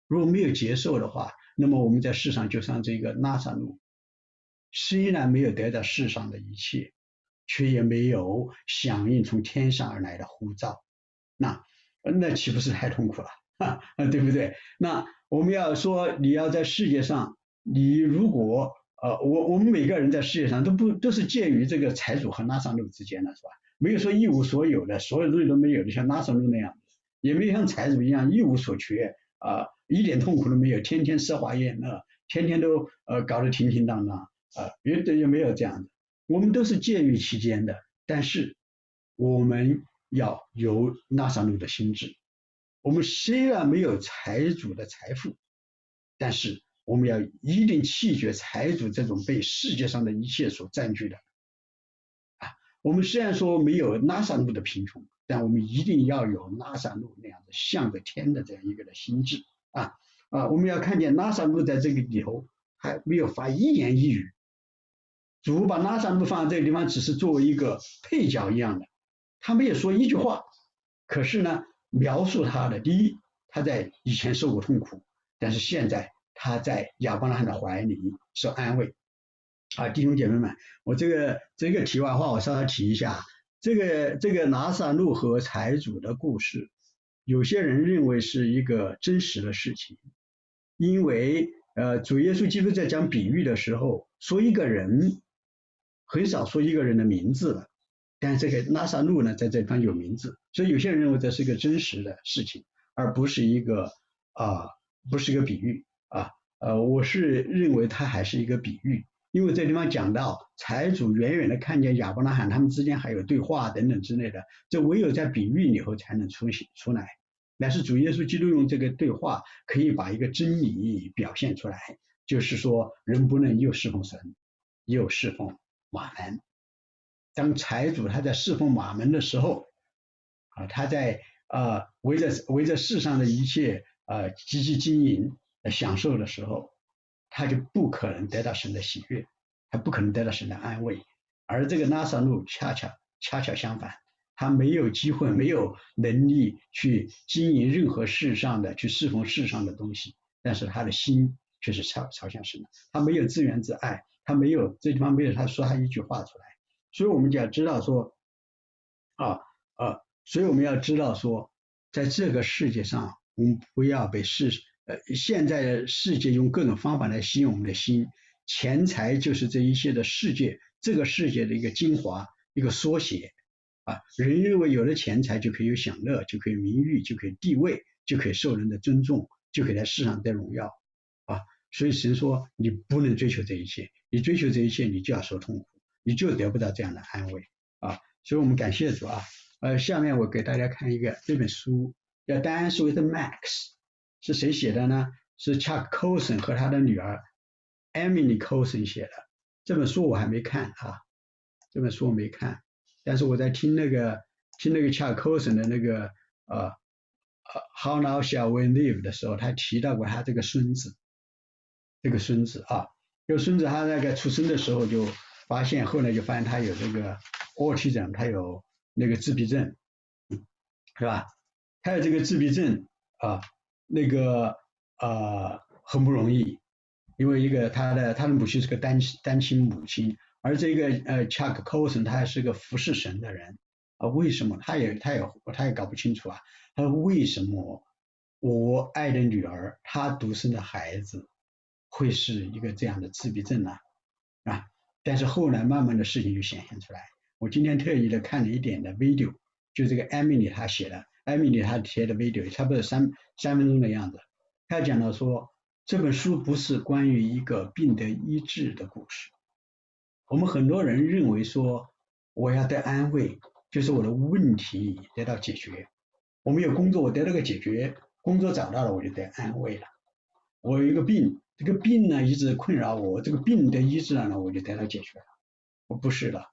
[SPEAKER 1] 如果没有接受的话，那么我们在世上就像这个拉萨路，虽然没有得到世上的一切，却也没有响应从天上而来的呼召，那那岂不是太痛苦了？哈，对不对？那我们要说，你要在世界上，你如果呃，我我们每个人在世界上都不都是介于这个财主和拉萨路之间的，是吧？没有说一无所有的，所有东西都没有的，像拉萨路那样，也没有像财主一样一无所缺啊，一点痛苦都没有，天天奢华宴乐，天天都呃搞得平平当当啊，也也没有这样的。我们都是介于其间的，但是我们要有拉萨路的心智。我们虽然没有财主的财富，但是我们要一定弃绝财主这种被世界上的一切所占据的啊。我们虽然说没有拉萨路的贫穷，但我们一定要有拉萨路那样的向着天的这样一个的心智啊啊！我们要看见拉萨路在这个里头还没有发一言一语，主把拉萨路放在这个地方，只是作为一个配角一样的，他没有说一句话，可是呢，描述他的第一，他在以前受过痛苦，但是现在他在亚伯拉罕的怀里受安慰。啊，弟兄姐妹们，我这个这个题外话，我稍稍提一下，这个这个拿撒路和财主的故事，有些人认为是一个真实的事情，因为呃主耶稣基督在讲比喻的时候，说一个人很少说一个人的名字了，但这个拉萨路呢在这方有名字，所以有些人认为这是一个真实的事情，而不是一个啊不是一个比喻啊呃我是认为它还是一个比喻。因为这地方讲到财主远远的看见亚伯拉罕他们之间还有对话等等之类的，这唯有在比喻以后才能出现出来。乃是主耶稣基督用这个对话可以把一个真理表现出来，就是说人不能又侍奉神又侍奉马门。当财主他在侍奉马门的时候，啊他在啊围着围着世上的一切啊积极经营享受的时候。他就不可能得到神的喜悦，他不可能得到神的安慰，而这个拉萨路恰恰恰恰相反，他没有机会，没有能力去经营任何世上的，去侍奉世上的东西，但是他的心却是朝朝向神的，他没有自怨自艾，他没有这地方没有他说他一句话出来，所以我们就要知道说，啊啊，所以我们要知道说，在这个世界上，我们不要被世。呃，现在世界用各种方法来吸引我们的心，钱财就是这一切的世界，这个世界的一个精华，一个缩写啊。人认为有了钱财就可以有享乐，就可以名誉，就可以地位，就可以受人的尊重，就可以在世上得荣耀啊。所以神说你不能追求这一切，你追求这一切，你就要受痛苦，你就得不到这样的安慰啊。所以我们感谢主啊。呃，下面我给大家看一个这本书，叫《Dance with Max》。是谁写的呢？是 Chuck Colson 和他的女儿 Emily Colson 写的。这本书我还没看啊，这本书我没看，但是我在听那个听那个 Chuck Colson 的那个呃呃 How Now Shall We Live 的时候，他提到过他这个孙子，这个孙子啊，这个孙子他那个出生的时候就发现，后来就发现他有这个 autism，他有那个自闭症，是吧？他有这个自闭症啊。那个呃很不容易，因为一个他的他的母亲是个单亲单亲母亲，而这个呃 Chuck Colson 他是个服侍神的人啊，为什么他也他也他也搞不清楚啊？他说为什么我爱的女儿她独生的孩子会是一个这样的自闭症呢？啊，但是后来慢慢的事情就显现出来。我今天特意的看了一点的 video，就这个 Emily 她写的。艾米丽她贴的 video 差不多三三分钟的样子，她讲到说这本书不是关于一个病得医治的故事。我们很多人认为说我要得安慰，就是我的问题得到解决。我没有工作，我得到个解决，工作找到了我就得安慰了。我有一个病，这个病呢一直困扰我，这个病得医治了呢，我就得到解决了。我不是的，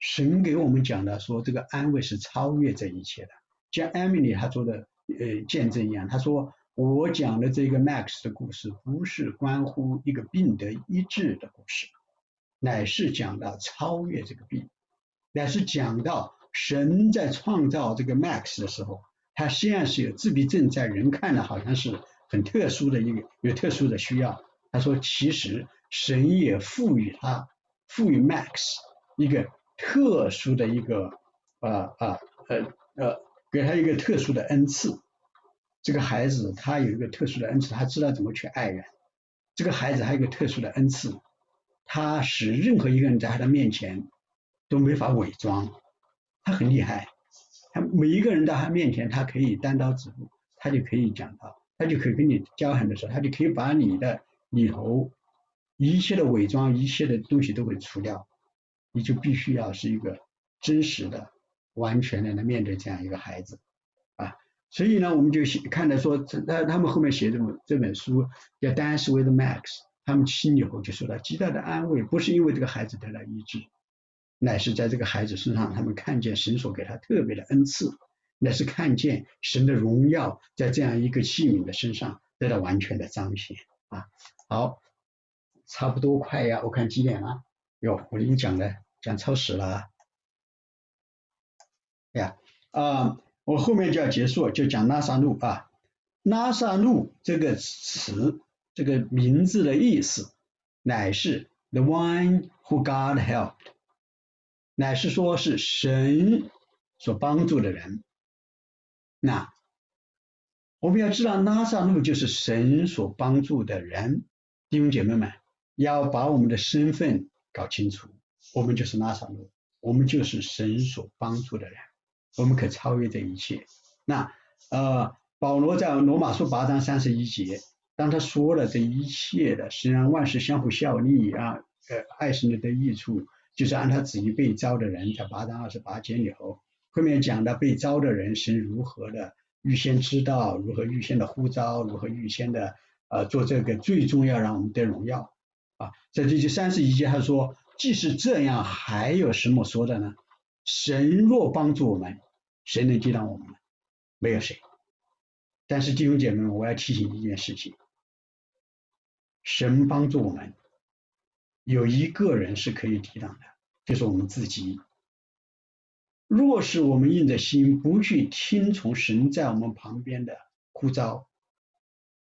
[SPEAKER 1] 神给我们讲的说，这个安慰是超越这一切的，像艾米丽她做的呃见证一样，她说我讲的这个 Max 的故事，不是关乎一个病得医治的故事，乃是讲到超越这个病，乃是讲到神在创造这个 Max 的时候，他虽然是有自闭症，在人看来好像是很特殊的一个有特殊的需要，他说其实神也赋予他赋予 Max 一个。特殊的一个啊啊呃呃，给他一个特殊的恩赐。这个孩子他有一个特殊的恩赐，他知道怎么去爱人。这个孩子还有一个特殊的恩赐，他使任何一个人在他的面前都没法伪装。他很厉害，他每一个人在他面前，他可以单刀直入，他就可以讲到，他就可以跟你交谈的时候，他就可以把你的里头一切的伪装，一切的东西都会除掉。你就必须要是一个真实的、完全的来面对这样一个孩子啊，所以呢，我们就看到说，他他们后面写这本这本书叫《Dance with Max》，他们心里头就受到极大的安慰，不是因为这个孩子得了医治，乃是在这个孩子身上，他们看见神所给他特别的恩赐，乃是看见神的荣耀在这样一个器皿的身上得到完全的彰显啊。好，差不多快呀，我看几点了？哟，我已经讲了。讲超时了，呀啊，我后面就要结束，就讲拉萨路啊。拉萨路这个词，这个名字的意思，乃是 the one who God helped，乃是说是神所帮助的人。那我们要知道，拉萨路就是神所帮助的人。弟兄姐妹们，要把我们的身份搞清楚。我们就是拉萨路，我们就是神所帮助的人，我们可超越这一切。那呃，保罗在罗马书八章三十一节，当他说了这一切的，实际上万事相互效力啊，呃，爱神的益处，就是按他旨意被招的人，在八章二十八节里头，后面讲的被招的人是如何的预先知道，如何预先的呼召，如何预先的呃做这个，最重要让我们得荣耀啊。在这就三十一节他说。即使这样，还有什么说的呢？神若帮助我们，谁能抵挡我们？没有谁。但是弟兄姐妹们，我要提醒一件事情：神帮助我们，有一个人是可以抵挡的，就是我们自己。若是我们硬着心不去听从神在我们旁边的呼召，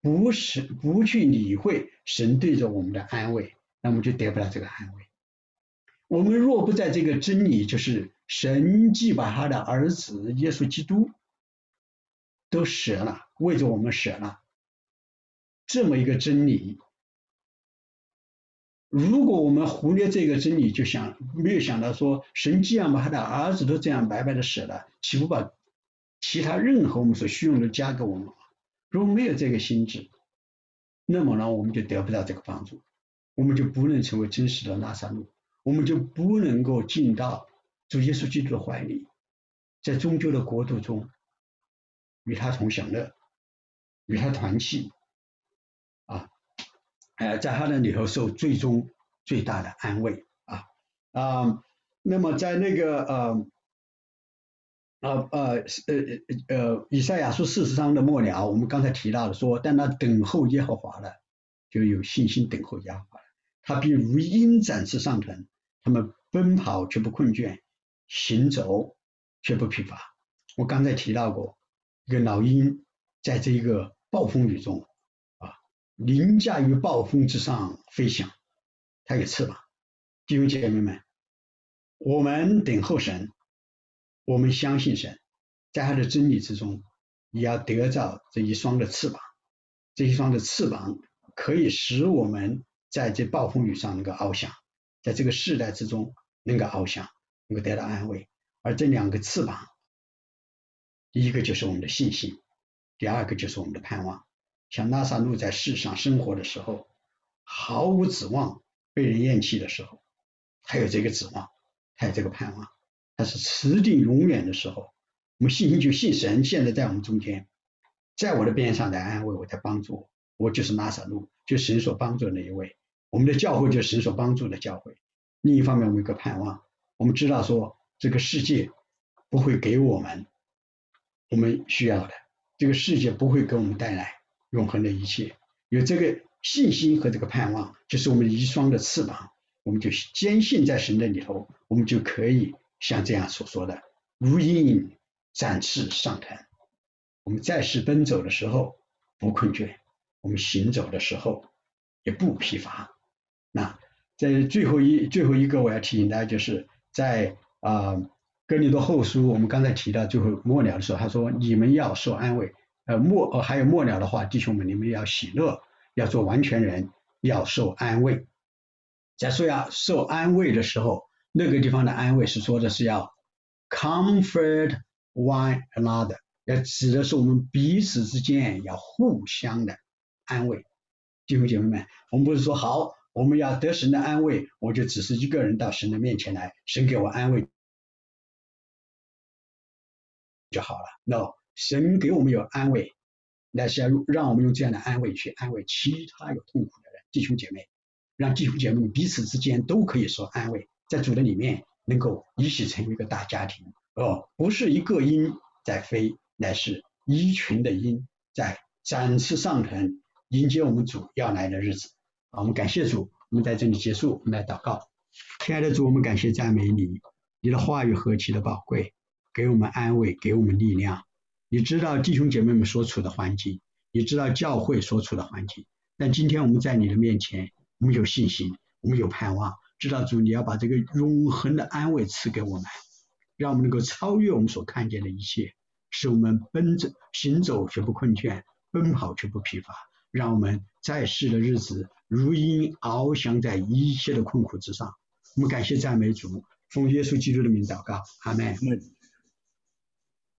[SPEAKER 1] 不是不去理会神对着我们的安慰，那么就得不了这个安慰。我们若不在这个真理，就是神既把他的儿子耶稣基督都舍了，为着我们舍了，这么一个真理，如果我们忽略这个真理，就想没有想到说，神既然把他的儿子都这样白白的舍了，岂不把其他任何我们所需用的加给我们？如果没有这个心智，那么呢，我们就得不到这个帮助，我们就不能成为真实的拉萨路。我们就不能够进到主耶稣基督的怀里，在终究的国度中与他同享乐，与他团契啊，呃，在他的里头受最终最大的安慰啊啊，那么在那个呃呃呃呃呃以赛亚书四十章的末了，我们刚才提到了说，但那等候耶和华的，就有信心等候耶和华。他必如鹰展翅上腾，他们奔跑却不困倦，行走却不疲乏。我刚才提到过，一个老鹰在这一个暴风雨中啊，凌驾于暴风之上飞翔，它有翅膀。弟兄姐妹们，我们等候神，我们相信神，在他的真理之中，也要得到这一双的翅膀。这一双的翅膀可以使我们。在这暴风雨上能够翱翔，在这个世代之中能够翱翔，能够得到安慰。而这两个翅膀，第一个就是我们的信心，第二个就是我们的盼望。像拉萨路在世上生活的时候，毫无指望，被人厌弃的时候，他有这个指望，他有这个盼望。他是持定永远的时候，我们信心就信神，现在在我们中间，在我的边上来安慰我，在帮助我。我就是拉萨路，就神所帮助的那一位。我们的教会就是神所帮助的教会。另一方面，我们有个盼望，我们知道说这个世界不会给我们我们需要的，这个世界不会给我们带来永恒的一切。有这个信心和这个盼望，就是我们一双的翅膀，我们就坚信在神的里头，我们就可以像这样所说的，如鹰展翅上腾。我们在世奔走的时候不困倦，我们行走的时候也不疲乏。那在最后一最后一个我要提醒大家，就是在啊哥林多后书，我们刚才提到最后末了的时候，他说你们要受安慰。呃末呃还有末了的话，弟兄们你们要喜乐，要做完全人，要受安慰。在说要受安慰的时候，那个地方的安慰是说的是要 comfort one another。要指的是我们彼此之间要互相的安慰，弟兄姐妹们，我们不是说好我们要得神的安慰，我就只是一个人到神的面前来，神给我安慰就好了。No，神给我们有安慰，那是要让我们用这样的安慰去安慰其他有痛苦的人，弟兄姐妹，让弟兄姐妹们彼此之间都可以说安慰，在主的里面能够一起成为一个大家庭，哦，不是一个鹰在飞。乃是一群的鹰在展翅上腾，迎接我们主要来的日子。我们感谢主，我们在这里结束，我们来祷告。亲爱的主，我们感谢赞美你，你的话语何其的宝贵，给我们安慰，给我们力量。你知道弟兄姐妹们所处的环境，你知道教会所处的环境，但今天我们在你的面前，我们有信心，我们有盼望，知道主你要把这个永恒的安慰赐给我们，让我们能够超越我们所看见的一切。使我们奔走行走却不困倦，奔跑却不疲乏，让我们在世的日子如鹰翱翔在一切的困苦之上。我们感谢赞美主，奉耶稣基督的名祷告，阿门。